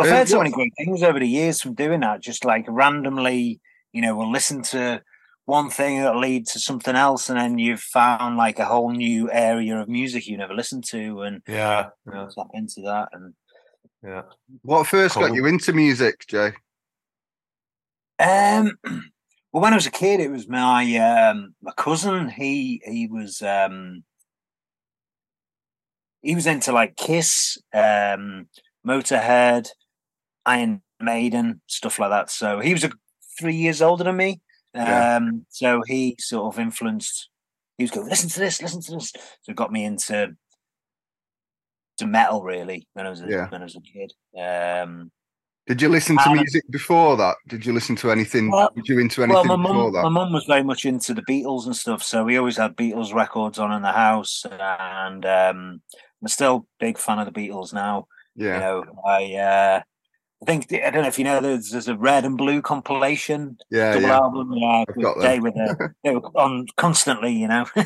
Speaker 3: Well, I've
Speaker 4: Um,
Speaker 3: heard so many great things over the years from doing that. Just like randomly, you know, we'll listen to one thing that'll lead to something else, and then you've found like a whole new area of music you never listened to, and
Speaker 2: Yeah, yeah,
Speaker 3: tap into that. And
Speaker 2: yeah.
Speaker 4: What first got you into music, Jay?
Speaker 3: um, well, when I was a kid, it was my um my cousin. He he was um he was into like Kiss, um, Motorhead, Iron Maiden, stuff like that. So he was a, three years older than me.
Speaker 4: Yeah.
Speaker 3: Um, so he sort of influenced. He was going, listen to this, listen to this. So it got me into to metal really when I was a,
Speaker 4: Yeah.
Speaker 3: when I was a kid. Um,
Speaker 4: Did you listen to music before that? Did you listen to anything?
Speaker 3: Well-
Speaker 4: Did you into
Speaker 3: well,
Speaker 4: anything
Speaker 3: my
Speaker 4: before
Speaker 3: mum,
Speaker 4: that?
Speaker 3: my mum was very much into the Beatles and stuff, so we always had Beatles records on in the house, and um, I'm still a big fan of the Beatles now.
Speaker 4: yeah.
Speaker 3: You know, I uh, I think I don't know if you know there's, there's a red and blue compilation
Speaker 4: yeah,
Speaker 3: double
Speaker 4: yeah,
Speaker 3: album. Yeah,
Speaker 4: I've
Speaker 3: with-
Speaker 4: got them.
Speaker 3: they were there. They were on constantly. You know,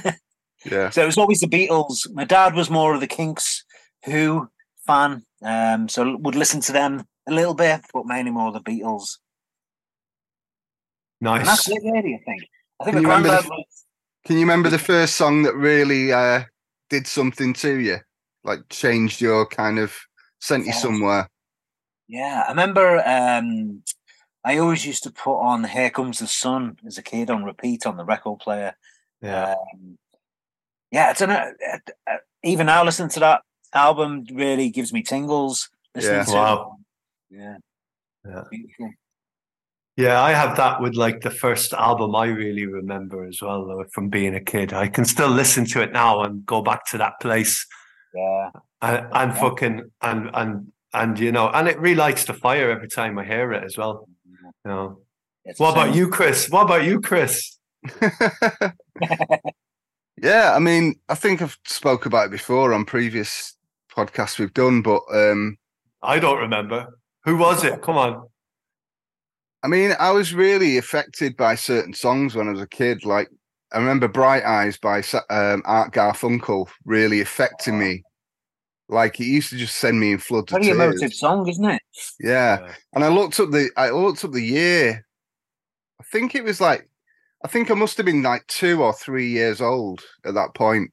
Speaker 4: yeah.
Speaker 3: so it was always the Beatles. My dad was more of the Kinks, Who fan, um, so would listen to them a little bit, but mainly more the Beatles. And
Speaker 2: Nice.
Speaker 3: that's it, really. I think. I think
Speaker 4: Can you remember the-
Speaker 3: was-
Speaker 4: Can you remember the first song that really uh, did something to you? Like changed your kind of sent you somewhere?
Speaker 3: Yeah, I remember. Um, I always used to put on "Here Comes the Sun" as a kid on repeat on the record player.
Speaker 2: Yeah.
Speaker 3: Um, yeah, I don't know. uh, uh, Even now, listening to that album really gives me tingles. Listening
Speaker 4: Yeah.
Speaker 3: to
Speaker 2: Wow.
Speaker 3: Yeah.
Speaker 2: Yeah. Yeah, I have that with like the first album I really remember as well, though, from being a kid. I can still listen to it now and go back to that place
Speaker 3: Yeah.
Speaker 2: and, and fucking and and and you know, and it relights the fire every time I hear it as well. You know.
Speaker 3: It's
Speaker 2: What about you, Chris? What about you, Chris?
Speaker 4: yeah, I mean, I think I've spoke about it before on previous podcasts we've done, but um,
Speaker 2: I don't remember. Who was it? Come on.
Speaker 4: I mean, I was really affected by certain songs when I was a kid. Like, I remember "Bright Eyes" by um, Art Garfunkel really affecting me. Like, it used to just send me in floods of
Speaker 3: Very
Speaker 4: tears.
Speaker 3: emotive song, isn't it?
Speaker 4: Yeah, and I looked up the I looked up the year. I think it was like I think I must have been like two or three years old at that point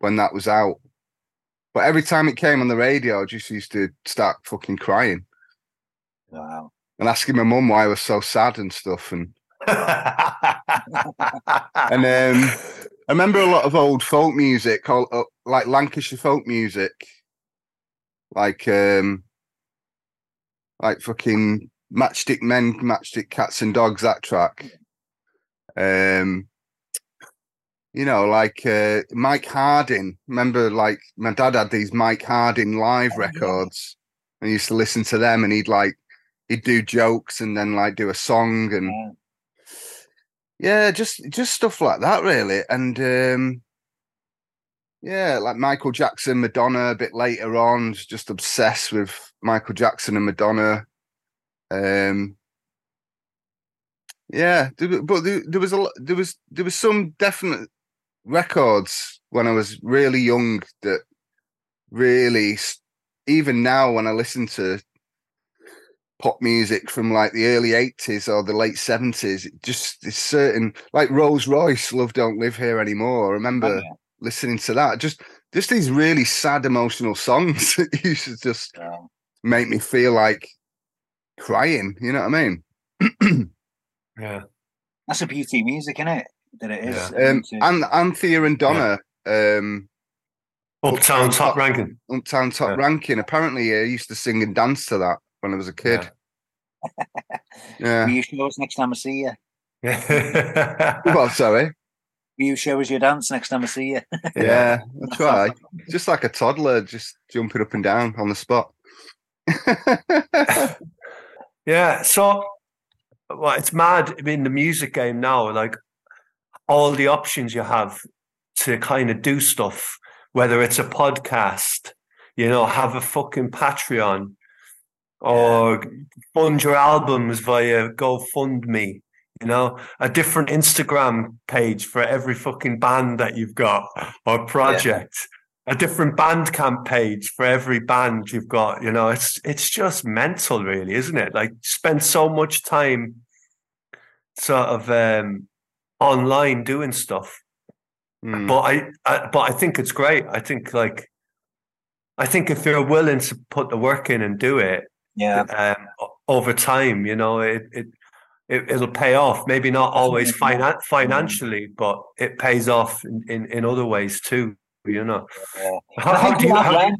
Speaker 4: when that was out. But every time it came on the radio, I just used to start fucking crying
Speaker 3: Wow.
Speaker 4: and asking my mum why I was so sad and stuff. And and um, I remember a lot of old folk music, called, uh, like Lancashire folk music, like um, like fucking Matchstick Men, Matchstick Cats and Dogs. That track. Um, you know, like uh, Mike Harding. Remember, like my dad had these Mike Harding live records. I used to listen to them, and he'd like he'd do jokes and then like do a song and
Speaker 3: Yeah.
Speaker 4: yeah, just just stuff like that, really. And um yeah, like Michael Jackson, Madonna. A bit later on, just obsessed with Michael Jackson and Madonna. Um yeah, but there, was a there was there was some definite records when I was really young that really even now when I listen to pop music from like the early 80s or the late 70s it just it's certain like Rose Royce Love Don't Live Here Anymore I remember
Speaker 3: Oh, yeah.
Speaker 4: Listening to that just just these really sad emotional songs that used to just
Speaker 3: Yeah.
Speaker 4: make me feel like crying you know what I mean
Speaker 2: Yeah.
Speaker 3: That's a beauty of music, isn't it? That it is.
Speaker 2: Yeah.
Speaker 4: um, and Althea and Donna um
Speaker 2: Uptown top ranking.
Speaker 4: Uptown Top
Speaker 2: Yeah.
Speaker 4: Ranking apparently I used to sing and dance to that when I was a kid yeah,
Speaker 3: Will you show us next time I see you?
Speaker 2: Yeah.
Speaker 4: well sorry
Speaker 3: Will you show us your dance next time I see you?
Speaker 4: yeah I try just like a toddler just jumping up and down on the spot
Speaker 2: Yeah, so well, it's mad in the music game now. Like all the options you have to kind of do stuff, whether it's a podcast, you know, have a fucking Patreon, or fund your albums via GoFundMe. You know, a different Instagram page for every fucking band that you've got or project. A different band Bandcamp page for every band you've got. You know, it's it's just mental, really, isn't it? Like spend so much time sort of um online doing stuff.
Speaker 4: Mm.
Speaker 2: But I, I but I think it's great. I think like I think if you're willing to put the work in and do it,
Speaker 3: Yeah.
Speaker 2: um, over time, you know, it, it it it'll pay off. Maybe not always finan- mm. financially, but it pays off in, in, in other ways too. You know,
Speaker 3: Yeah.
Speaker 2: how,
Speaker 3: I
Speaker 2: how
Speaker 3: think
Speaker 2: do you?
Speaker 3: what I've
Speaker 2: How,
Speaker 3: learned,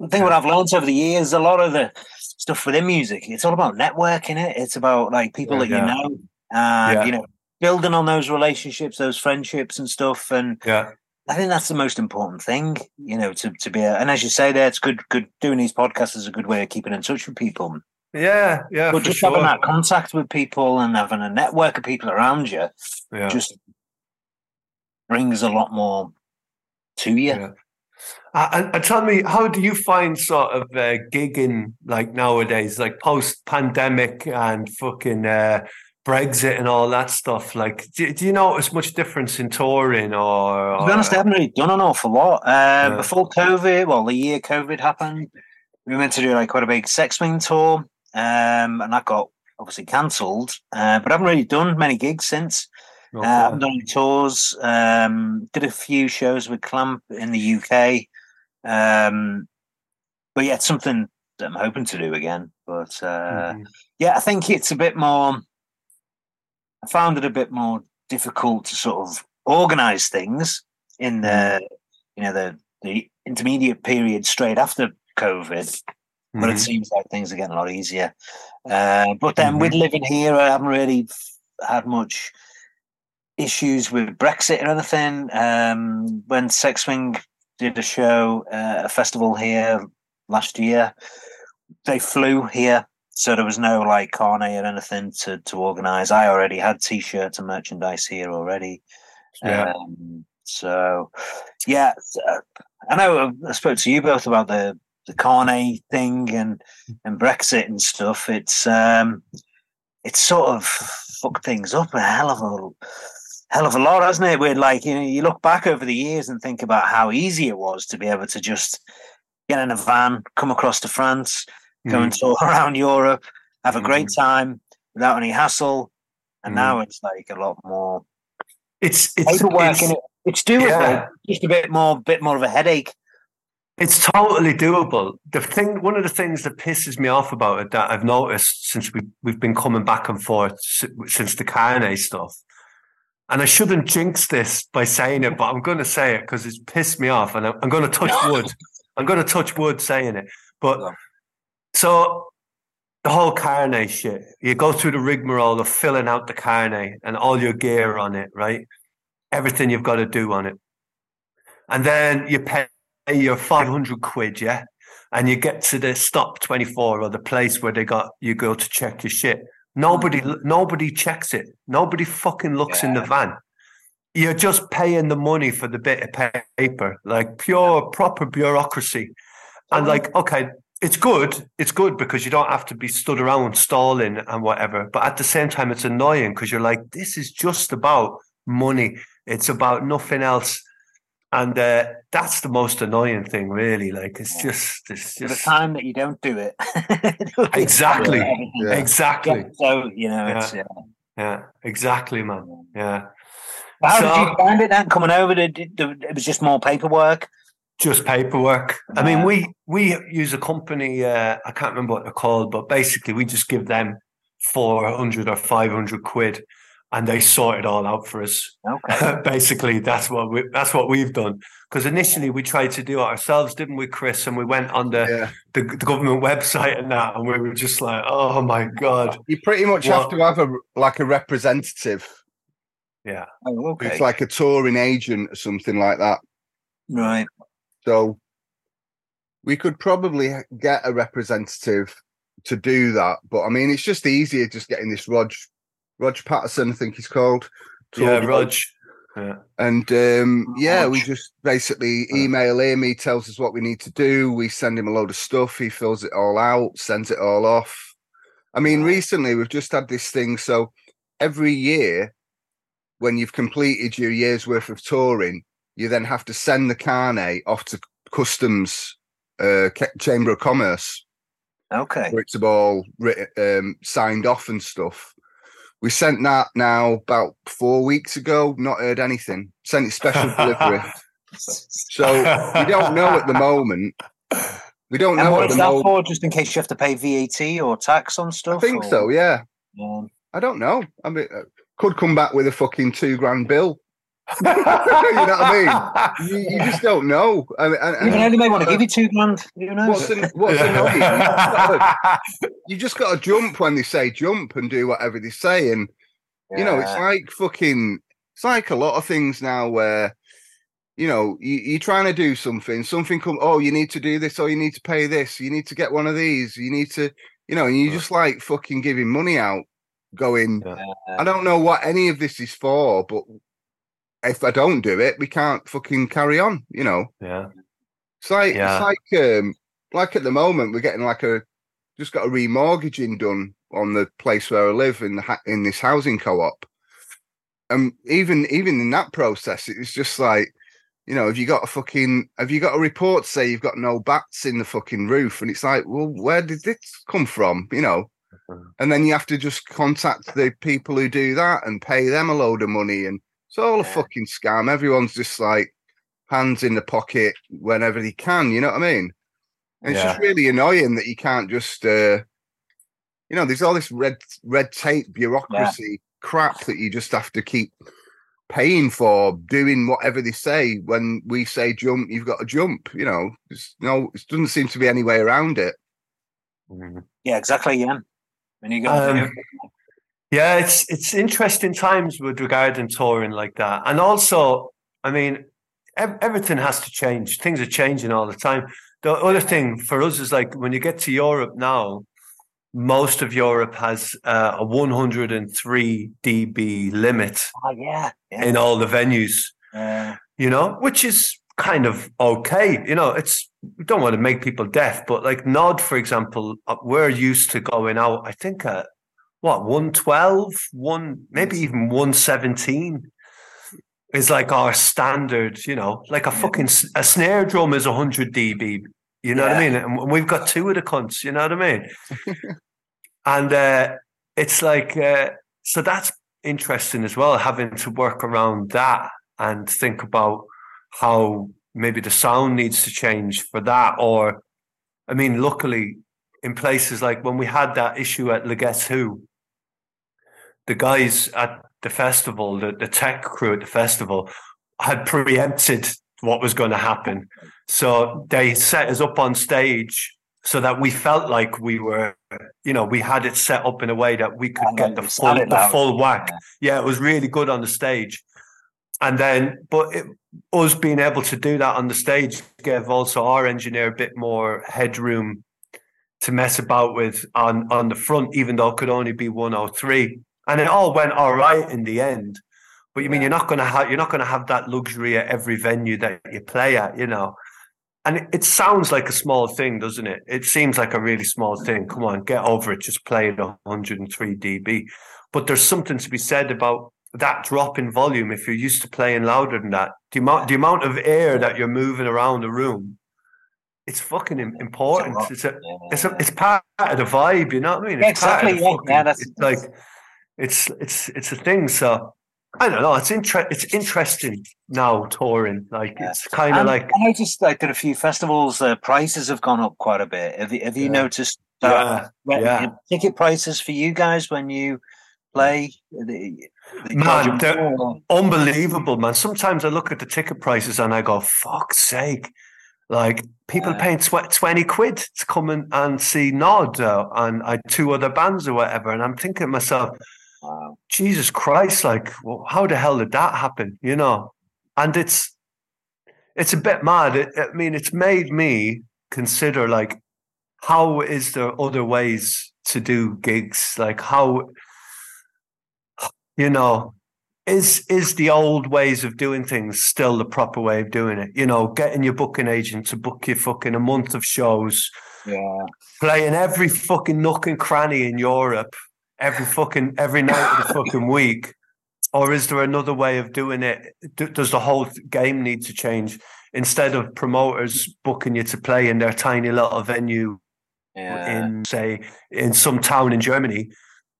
Speaker 3: the thing what I've learned over the years, a lot of the stuff within music, it's all about networking. It, it's about like people
Speaker 2: Yeah,
Speaker 3: that you know, and
Speaker 2: Yeah.
Speaker 3: you know, building on those relationships, those friendships, and stuff. And
Speaker 2: yeah,
Speaker 3: I think that's the most important thing, you know, to to be. A, and as you say, there, it's good. Good doing these podcasts is a good way of keeping in touch with people.
Speaker 2: Yeah, yeah,
Speaker 3: but just
Speaker 2: sure.
Speaker 3: having that contact with people and having a network of people around you
Speaker 2: yeah.
Speaker 3: just brings a lot more to you.
Speaker 2: Yeah. Uh, and, tell me, how do you find sort of uh, gigging like nowadays, like post pandemic and fucking uh, Brexit and all that stuff? Like, do, do you notice much difference in touring or?
Speaker 3: To be honest, I haven't really done an awful lot. Uh,
Speaker 2: Yeah.
Speaker 3: Before COVID, well, the year COVID happened, we went to do like quite a big Sex Swing tour, um, and that got obviously cancelled. Uh, but I haven't really done many gigs since.
Speaker 2: Okay.
Speaker 3: Uh, I haven't done any tours. Um, did a few shows with Clamp in the UK. Um, but yeah, it's something that I'm hoping to do again. But uh,
Speaker 2: Mhm.
Speaker 3: yeah, I think it's a bit more. I found it a bit more difficult to sort of organize things in the, you know, the the intermediate period straight after COVID. But it
Speaker 2: Mhm.
Speaker 3: seems like things are getting a lot easier. Uh, but then with living here, I haven't really had much issues with Brexit or anything. Um, when Sex Swing did a show, uh, a festival here last year, they flew here. So there was no like carnet or anything to, to organize. I already had t-shirts and merchandise here already.
Speaker 2: Yeah.
Speaker 3: Um, so yeah, I know I spoke to you both about the the carnet thing and and Brexit and stuff. It's um, it's sort of fucked things up a hell of a hell of a lot, hasn't it? Where like you know, you look back over the years and think about how easy it was to be able to just get in a van, come across to France, go and tour around Europe, have a great time without any hassle. And
Speaker 2: Mhm.
Speaker 3: now it's like a lot more
Speaker 2: It's it's
Speaker 3: paperwork
Speaker 2: it's,
Speaker 3: it. It's doable,
Speaker 2: Yeah.
Speaker 3: just a bit more, bit more of a headache.
Speaker 2: It's totally doable. The thing, one of the things that pisses me off about it that I've noticed since we we've been coming back and forth since the Carnet stuff, and I shouldn't jinx this by saying it, but I'm going to say it because it's pissed me off, and I'm, I'm going to touch wood. I'm going to touch wood saying it, but so the whole Carnet shit. You go through the rigmarole of filling out the Carnet and all your gear on it, right? everything you've got to do on it. And then you pay your 500 quid, yeah? And you get to the stop 24 or the place where they got you go to check your shit. Nobody nobody checks it. Nobody fucking looks in the van. You're just paying the money for the bit of paper, like pure proper bureaucracy. And like, okay, it's good. It's good because you don't have to be stood around stalling and whatever. But at the same time, it's annoying because you're like, this is just about money. It's about nothing else. And uh, that's the most annoying thing, really. Like it's just, it's
Speaker 3: For the time that you don't do it.
Speaker 2: exactly,
Speaker 4: Yeah.
Speaker 2: exactly,
Speaker 3: So you know, it's.
Speaker 2: Yeah.
Speaker 3: Yeah.
Speaker 2: yeah, exactly, man. Yeah,
Speaker 3: How
Speaker 2: So-
Speaker 3: did you find it then? Coming over, did, did, it was just more paperwork.
Speaker 2: just paperwork. I mean, we we use a company. Uh, I can't remember what they're called, but basically, we just give them four hundred or five hundred quid, and they sort it all out for us.
Speaker 3: Okay.
Speaker 2: basically, that's what we that's what we've done. Because initially, we tried to do it ourselves, didn't we, Chris? And we went on the,
Speaker 4: Yeah.
Speaker 2: the the government website and that, and we were just like, oh my god,
Speaker 4: You pretty much have to have a like a representative.
Speaker 2: yeah,
Speaker 3: Oh, okay.
Speaker 4: It's like a touring agent or something like that.
Speaker 3: right.
Speaker 4: So we could probably get a representative to do that. But I mean, it's just easier just getting this Rog, Rog Patterson, I think he's called.
Speaker 2: yeah,
Speaker 4: tour
Speaker 2: Rog. Yeah.
Speaker 4: And um, yeah, we just basically email him. He tells us what we need to do. We send him a load of stuff. He fills it all out, sends it all off. I mean, recently we've just had this thing. So every year, when you've completed your year's worth of touring, you then have to send the carnet off to customs, uh, Chamber of Commerce,
Speaker 3: Okay.
Speaker 4: where it's all written, um, signed off and stuff. We sent that now about four weeks ago. Not heard anything. Sent it special delivery. So we don't know at the moment. We don't
Speaker 3: And
Speaker 4: know
Speaker 3: what
Speaker 4: at
Speaker 3: is
Speaker 4: the
Speaker 3: that
Speaker 4: moment.
Speaker 3: for? Just in case you have to pay VAT or tax on stuff.
Speaker 4: I think
Speaker 3: or-
Speaker 4: so. Yeah.
Speaker 3: Yeah.
Speaker 4: I don't know. I mean, uh, could come back with a fucking two grand bill. You know what I mean? You, you just don't know. I mean, and,
Speaker 3: You
Speaker 4: and
Speaker 3: know, may want to give you two grand. Who knows?
Speaker 4: what's, an, what's annoying? You just gotta- You just got to jump when they say jump and do whatever they say, and you know, it's like fucking. It's like a lot of things now where, you know, you, you're trying to do something. Something come. Oh, you need to do this. or you need to pay this. You need to get one of these. You need to, you know, and you just like fucking giving money out, going. I don't know what any of this is for, but if I don't do it, we can't fucking carry on. You know,
Speaker 2: yeah,
Speaker 4: it's like
Speaker 2: Yeah.
Speaker 4: it's like um like at the moment we're getting like a just got a remortgaging done on the place where I live in the in this housing co-op. And even even in that process, it's just like, you know, have you got a fucking have you got a report say you've got no bats in the fucking roof? And it's like, well, where did this come from? You know, and then you have to just contact the people who do that and pay them a load of money, and it's all a fucking scam. Everyone's just like hands in the pocket whenever they can. You know what I mean? And it's just really annoying that you can't just, uh, you know, there's all this red red tape bureaucracy crap that you just have to keep paying for doing whatever they say. When we say jump, you've got to jump. You know, there's no, it doesn't seem to be any way around it.
Speaker 3: Yeah, exactly. Yeah. And you go.
Speaker 2: Um, Yeah, it's it's interesting times with regarding touring like that, and also, I mean, ev- everything has to change. Things are changing all the time. The other thing for us is like when you get to Europe now, most of Europe has uh, a 103 dB limit
Speaker 3: oh, yeah. Yeah.
Speaker 2: in all the venues.
Speaker 3: Uh,
Speaker 2: You know, which is kind of okay. You know, it's we don't want to make people deaf, but like Gnod, for example, uh, we're used to going out. I think at what 112, one maybe even 117 is like our standard. You know, like a fucking a snare drum is 100 dB. You know what I mean? And we've got two of the cunts. You know what I mean? and uh, it's like uh, so that's interesting as well. Having to work around that and think about how maybe the sound needs to change for that. Or, I mean, luckily, in places like when we had that issue at Le Guess Who, the guys at the festival, the, the tech crew at the festival, had preempted what was going to happen. So they set us up on stage so that we felt like we were, you know, we had it set up in a way that we could
Speaker 3: And
Speaker 2: get the full, the full whack. Yeah, it was really good on the stage. and then, but it, us being able to do that on the stage gave also our engineer a bit more headroom to mess about with on on the front, even though it could only be 103. And it all went all right in the end. But you mean you're not gonna have you're not gonna have that luxury at every venue that you play at, you know. And it, it sounds like a small thing, doesn't it? It seems like a really small thing. Come on, get over it. Just play at 103 dB. But there's something to be said about that drop in volume if you're used to playing louder than that. The amount the amount of air that you're moving around the room it's fucking important. It's a, it's a, it's part of the vibe. You know what I mean?
Speaker 3: It's exactly. Yeah, fucking, yeah, that's
Speaker 2: it's like it's it's it's a thing. So I don't know. It's inter- It's interesting now touring. Like yeah. it's kind of like
Speaker 3: I noticed like at a few festivals, uh, prices have gone up quite a bit. Have you, have you yeah. noticed?
Speaker 2: That yeah, yeah.
Speaker 3: Ticket prices for you guys when you play. The,
Speaker 2: the man, they're unbelievable, man. Sometimes I look at the ticket prices and I go, "Fuck's sake!" Like people yeah. paying tw- 20 quid to come in and see Gnod uh, and uh, two other bands or whatever. And I'm thinking to myself, wow. Jesus Christ, like, well, how the hell did that happen? You know? And it's, it's a bit mad. It, I mean, it's made me consider like, how is there other ways to do gigs? Like how, you know, is is the old ways of doing things still the proper way of doing it? You know, getting your booking agent to book you fucking a month of shows,
Speaker 3: yeah,
Speaker 2: playing every fucking nook and cranny in Europe, every fucking every night of the fucking week, or is there another way of doing it? Does the whole game need to change? Instead of promoters booking you to play in their tiny little venue
Speaker 3: yeah.
Speaker 2: in, say, in some town in Germany,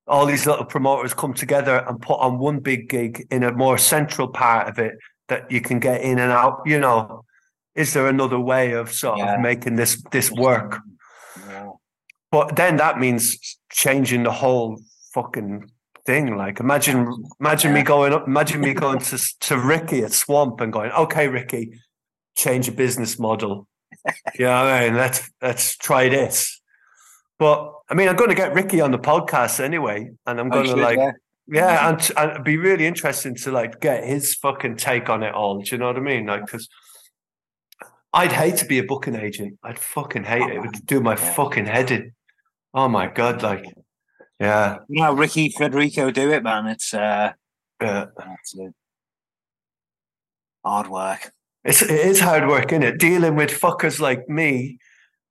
Speaker 2: all these little promoters come together and put on one big gig in a more central part of it that you can get in and out. You know, is there another way of sort yeah. of making this this work? But then that means changing the whole fucking thing. Like imagine imagine me going up, imagine me going to to Ricky at Swamp and going, okay, Ricky, change your business model. yeah, I mean, let's let's try this. But I mean, I'm going to get Ricky on the podcast anyway, and I'm oh, going to like, yeah, yeah mm-hmm. and, and it'd be really interesting to like get his fucking take on it all. Do you know what I mean? Like, because I'd hate to be a booking agent. I'd fucking hate it. It would ah, do my fucking head in. Oh my god, like, yeah.
Speaker 3: You know, Ricky Federico do it, man. It's uh,
Speaker 2: yeah.
Speaker 3: It's, hard work.
Speaker 2: It's it is hard work, isn't it? Dealing with fuckers like me,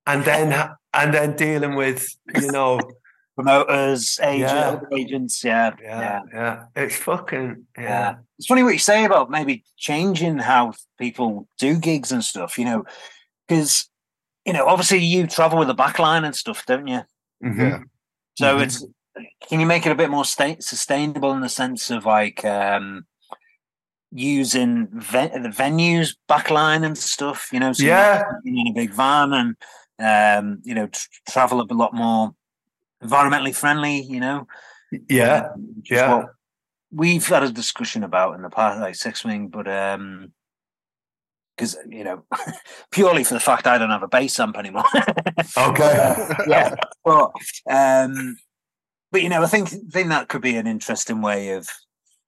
Speaker 2: and then and then dealing with you know
Speaker 3: promoters, agents, yeah. agents, yeah,
Speaker 2: yeah, yeah, yeah. It's fucking yeah.
Speaker 3: yeah. It's funny what you say about maybe changing how people do gigs and stuff. You know, because you know, obviously you travel with a backline and stuff, don't you?
Speaker 2: Mm-hmm. Yeah.
Speaker 3: So mm-hmm. it's can you make it a bit more sta- sustainable in the sense of like um using ve- the venues backline and stuff? You know, so
Speaker 2: yeah,
Speaker 3: in a big van and um, you know, tr- travel a lot more environmentally friendly, you know.
Speaker 2: Yeah, um, yeah.
Speaker 3: we've had a discussion about in the past, like Sex Swing, but um, because you know, purely for the fact I don't have a bass amp anymore.
Speaker 2: okay.
Speaker 3: yeah, but um, but you know, I think think that could be an interesting way of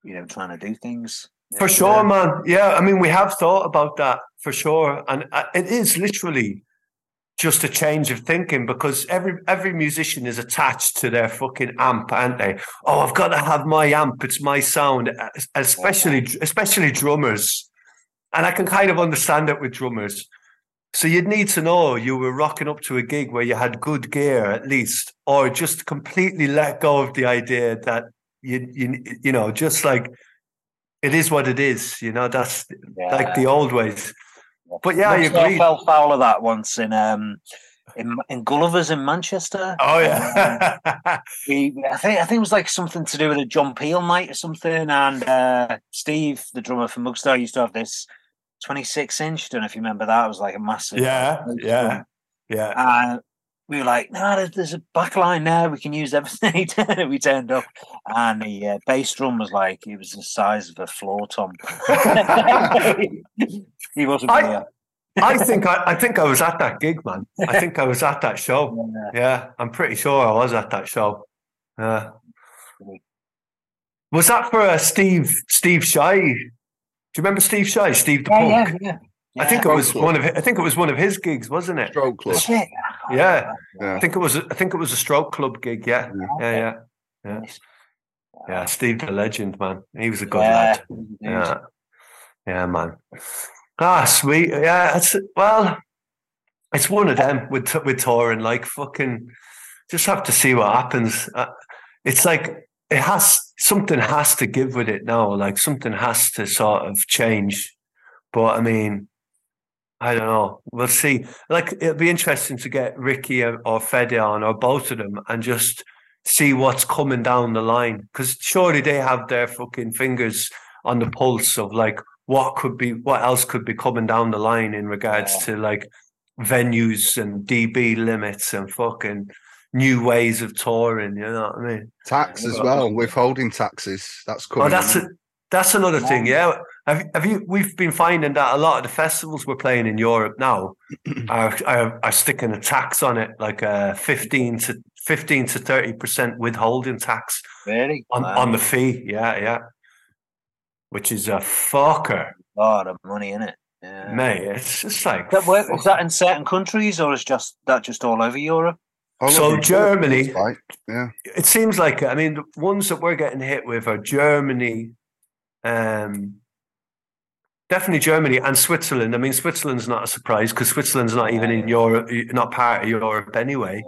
Speaker 3: you know trying to do things.
Speaker 2: For sure, man. Yeah, I mean, we have thought about that for sure, and uh, it is literally just a change of thinking because every every musician is attached to their fucking amp, aren't they? Oh, I've got to have my amp; it's my sound. Especially especially drummers, and I can kind of understand it with drummers. So you'd need to know you were rocking up to a gig where you had good gear at least, or just completely let go of the idea that you you you know just like it is what it is. You know that's yeah. like the old ways. But yeah, I agree.
Speaker 3: fell foul of that once in um in in Gulliver's in Manchester.
Speaker 2: Oh yeah.
Speaker 3: um, we, I think I think it was like something to do with a John Peel night or something. And uh, Steve, the drummer from Mugstar, used to have this 26 inch. Don't know if you remember that. It was like a massive.
Speaker 2: Yeah, yeah, drum. yeah.
Speaker 3: Uh, we were like, no, there's, there's a back line now. We can use everything. we turned up, and the uh, bass drum was like, it was the size of a floor tom. he wasn't
Speaker 2: I, I think I, I, think I was at that gig, man. I think I was at that show. Yeah, yeah I'm pretty sure I was at that show. Yeah. Was that for uh, Steve Steve Shy you remember Steve Shy, Steve the
Speaker 3: Yeah,
Speaker 2: Punk?
Speaker 3: yeah, yeah. Yeah.
Speaker 2: I think it was one of hi- I think it was one of his gigs, wasn't it?
Speaker 4: Stroke Club.
Speaker 3: That's it.
Speaker 2: Yeah.
Speaker 4: Yeah.
Speaker 2: I think it was I think it was a stroke club gig, yeah. Yeah, yeah. Yeah. Yeah, Steve the legend, man. He was a good lad. Yeah. Yeah, man. Ah, sweet. Yeah, it's well, it's one of them with with touring. Like fucking, just have to see what happens. Uh, it's like it has something has to give with it now. Like something has to sort of change. But I mean, I don't know. We'll see. Like it'll be interesting to get Ricky or, or Fede on or both of them and just see what's coming down the line. Because surely they have their fucking fingers on the pulse of like what could be, what else could be coming down the line in regards
Speaker 3: Yeah.
Speaker 2: to like venues and DB limits and fucking new ways of touring. You know what I mean?
Speaker 4: Tax as well, withholding taxes. That's oh, coming.
Speaker 2: Oh, that's a, that's another thing. Yeah, have, have you? We've been finding that a lot of the festivals we're playing in Europe now are are, are sticking a tax on it, like a fifteen to fifteen to thirty percent withholding tax
Speaker 3: Really?
Speaker 2: on,
Speaker 3: Wow.
Speaker 2: on the fee. Yeah, yeah, which is a fucker,
Speaker 3: a lot of money in it. Yeah.
Speaker 2: mate. It's just like
Speaker 3: That work, is that in certain countries or is just that just all over Europe?
Speaker 4: All
Speaker 2: So Germany-
Speaker 4: like. Yeah.
Speaker 2: it seems like I mean the ones that we're getting hit with are Germany, um, definitely Germany and Switzerland. I mean Switzerland's not a surprise because Switzerland's not even in Europe, not part of Europe anyway.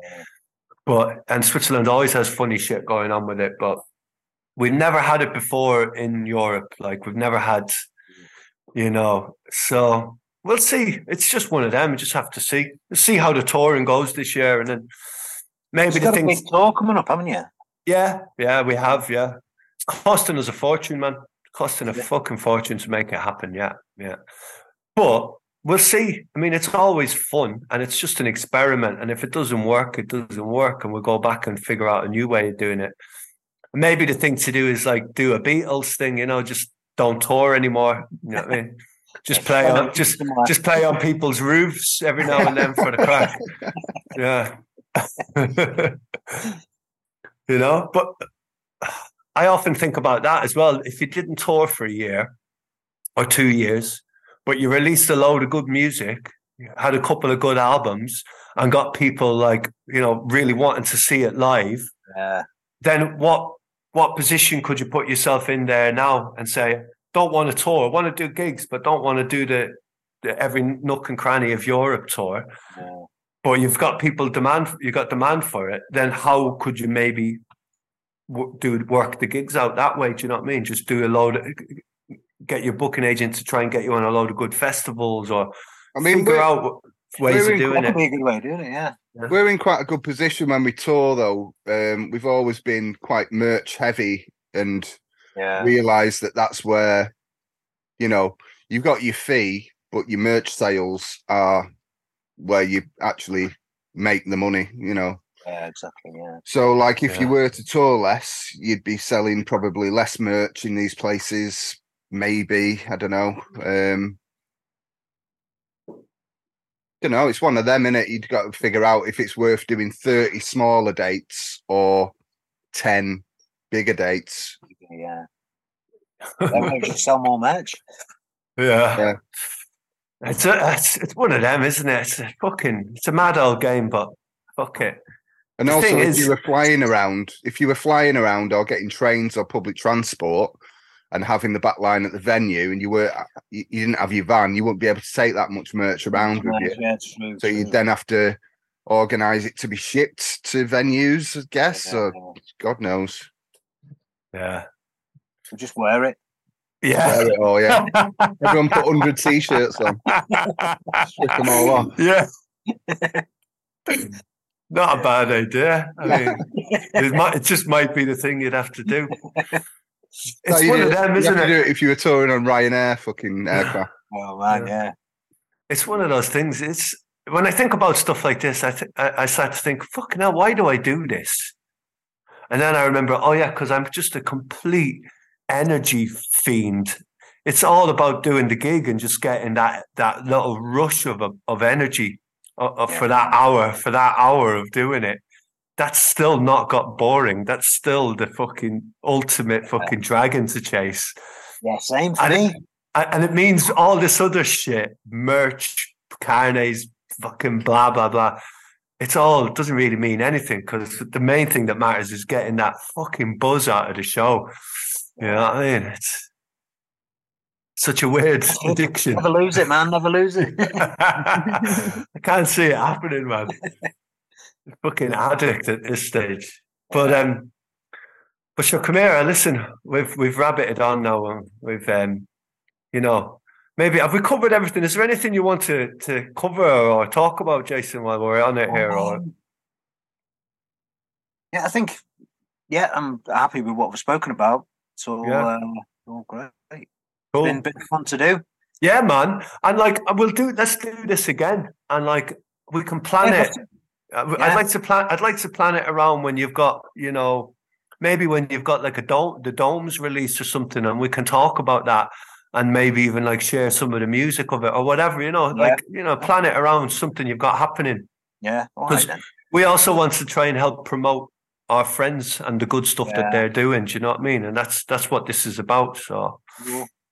Speaker 2: But and Switzerland always has funny shit going on with it. But we've never had it before in Europe. Like we've never had, you know. So we'll see. It's just one of them. We just have to see see how the touring goes this year, and then maybe
Speaker 3: You've
Speaker 2: the
Speaker 3: got a
Speaker 2: things.
Speaker 3: big tour coming up, haven't you?
Speaker 2: Yeah, yeah, we have. Yeah, it's costing us a fortune, man. Costing a
Speaker 3: Yeah.
Speaker 2: fucking fortune to make it happen. Yeah, yeah. But we'll see. I mean, it's always fun, and it's just an experiment. And if it doesn't work, it doesn't work, and we'll go back and figure out a new way of doing it. Maybe the thing to do is like do a Beatles thing. You know, just don't tour anymore. You know what I mean? Just play on, just just play on people's roofs every now and then for the crack. Yeah. you know, but I often think about that as well. If you didn't tour for a year or two years, but you released a load of good music, had a couple of good albums, and got people like, you know, really wanting to see it live,
Speaker 3: Yeah.
Speaker 2: then what what position could you put yourself in there now and say, don't want to tour, want to do gigs, but don't want to do the, the every nook and cranny of Europe tour
Speaker 3: yeah.
Speaker 2: But you've got people demand you've got demand for it then how could you maybe w- do work the gigs out that way do you know what i mean just do a load of, get your booking agent to try and get you on a load of good festivals or
Speaker 4: I mean,
Speaker 2: figure
Speaker 4: we're,
Speaker 2: out ways
Speaker 4: we're
Speaker 2: of
Speaker 4: in
Speaker 2: doing
Speaker 3: That'd
Speaker 2: it
Speaker 3: be a good way doing it, yeah.
Speaker 4: we're in quite a good position when we tour, though. Um, we've always been quite merch heavy and
Speaker 3: Yeah.
Speaker 4: realize that that's where, you know, you've got your fee, but your merch sales are where you actually make the money, you know.
Speaker 3: Yeah, exactly. Yeah.
Speaker 4: So, like, if you were to tour less, you'd be selling probably less merch in these places. Maybe I don't know. Um, don't know. It's one of them, innit? You'd got to figure out if it's worth doing thirty smaller dates or ten bigger dates.
Speaker 3: Yeah. That way you just sell more merch.
Speaker 2: yeah,
Speaker 4: Yeah.
Speaker 2: It's, a, it's it's one of them isn't it it's a fucking it's a mad old game but fuck it
Speaker 4: And
Speaker 2: The
Speaker 4: also, if
Speaker 2: is-
Speaker 4: you were flying around, if you were flying around or getting trains or public transport and having the back line at the venue, and you were you, you didn't have your van, you wouldn't be able to take that much merch around with you.
Speaker 3: Yeah, true.
Speaker 4: So you
Speaker 3: true.
Speaker 4: then have to organise it to be shipped to venues, I guess,
Speaker 3: Yeah,
Speaker 4: or
Speaker 3: yeah.
Speaker 4: God knows.
Speaker 2: yeah
Speaker 3: So just wear it.
Speaker 2: Yeah
Speaker 4: Oh yeah, everyone put hundred t-shirts on, strip them all off.
Speaker 2: yeah not a bad idea I mean it, might, it just might be the thing you'd have to do it's
Speaker 4: No,
Speaker 2: one
Speaker 4: do-
Speaker 2: of them isn't
Speaker 4: have to
Speaker 2: it
Speaker 4: do it if you were touring on Ryanair fucking aircraft.
Speaker 3: Oh man, yeah.
Speaker 2: it's one of those things. It's when I think about stuff like this, I th- I, I start to think, "Fucking hell, why do I do this?" And then I remember, oh yeah, because I'm just a complete energy fiend. It's all about doing the gig and just getting that that little rush of of energy uh, uh, for that hour, for that hour of doing it. That's still not got boring. That's still the fucking ultimate fucking dragon to chase.
Speaker 3: Yeah, same for
Speaker 2: And
Speaker 3: me.
Speaker 2: it- and and it means all this other shit, merch, carnets, fucking blah blah blah. It's all it doesn't really mean anything because the main thing that matters is getting that fucking buzz out of the show. You know what I mean? It's such a weird addiction.
Speaker 3: Never lose it, man. Never lose it.
Speaker 2: I can't see it happening, man. Fucking addict at this stage. But um, but sure, come here. Listen, we've we've rabbited on now. and We've um, you know, maybe have we covered everything? Is there anything you want to to cover or talk about, Jason, while we're on it here? Or
Speaker 3: yeah, I think. Yeah, I'm happy with what we've spoken about. So,
Speaker 2: Yeah.
Speaker 3: uh, all great.
Speaker 2: cool.
Speaker 3: Been a bit fun to do.
Speaker 2: Yeah, man. And like, we'll do. Let's do this again. And like, we can plan
Speaker 3: Yeah,
Speaker 2: it. I- I'd like to plan. I'd like to plan it around when you've got, you know, maybe when you've got like a dome, the domes release or something, and we can talk about that, and maybe even like share some of the music of it or whatever. You know,
Speaker 3: Yeah.
Speaker 2: like you know, plan it around something you've got happening.
Speaker 3: Yeah,
Speaker 2: Because
Speaker 3: right.
Speaker 2: We also want to try and help promote our friends and the good stuff
Speaker 3: Yeah.
Speaker 2: that they're doing. Do you know what I mean? And that's that's what this is about. So.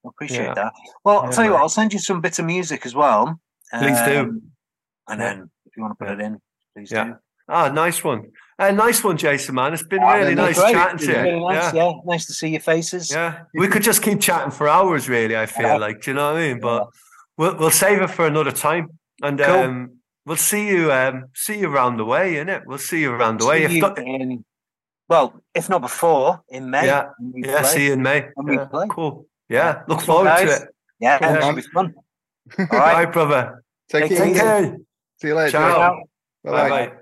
Speaker 3: I appreciate
Speaker 2: Yeah.
Speaker 3: that. Well, I'll tell you what. I'll send you some bits of music as well.
Speaker 2: Please do.
Speaker 3: Um, And then if you want to put it in, please
Speaker 2: Yeah.
Speaker 3: do.
Speaker 2: ah, nice one. Uh, nice one, Jason. Man, it's been
Speaker 3: Ah,
Speaker 2: really nice
Speaker 3: great.
Speaker 2: chatting to you.
Speaker 3: Really nice.
Speaker 2: Yeah.
Speaker 3: Yeah. nice to see your faces.
Speaker 2: Yeah, we could just keep chatting for hours. Really, I feel
Speaker 3: Yeah.
Speaker 2: like. Do you know what I mean? But we'll we'll save it for another time, and
Speaker 3: Cool.
Speaker 2: um, we'll see you um, see you around the way, innit? We'll see you around the way.
Speaker 3: See
Speaker 2: If
Speaker 3: you
Speaker 2: not,
Speaker 3: in, well, if not before, in May.
Speaker 2: Yeah.
Speaker 3: when we
Speaker 2: yeah,
Speaker 3: play.
Speaker 2: see you in May. Yeah, cool. Yeah, look forward
Speaker 3: guys.
Speaker 2: to it.
Speaker 3: Yeah,
Speaker 2: Yeah.
Speaker 3: it'll be fun. All
Speaker 2: All
Speaker 3: right.
Speaker 2: right, brother.
Speaker 4: Take,
Speaker 3: Take
Speaker 4: it easy.
Speaker 2: care.
Speaker 4: See you later.
Speaker 2: Ciao. Bye bye.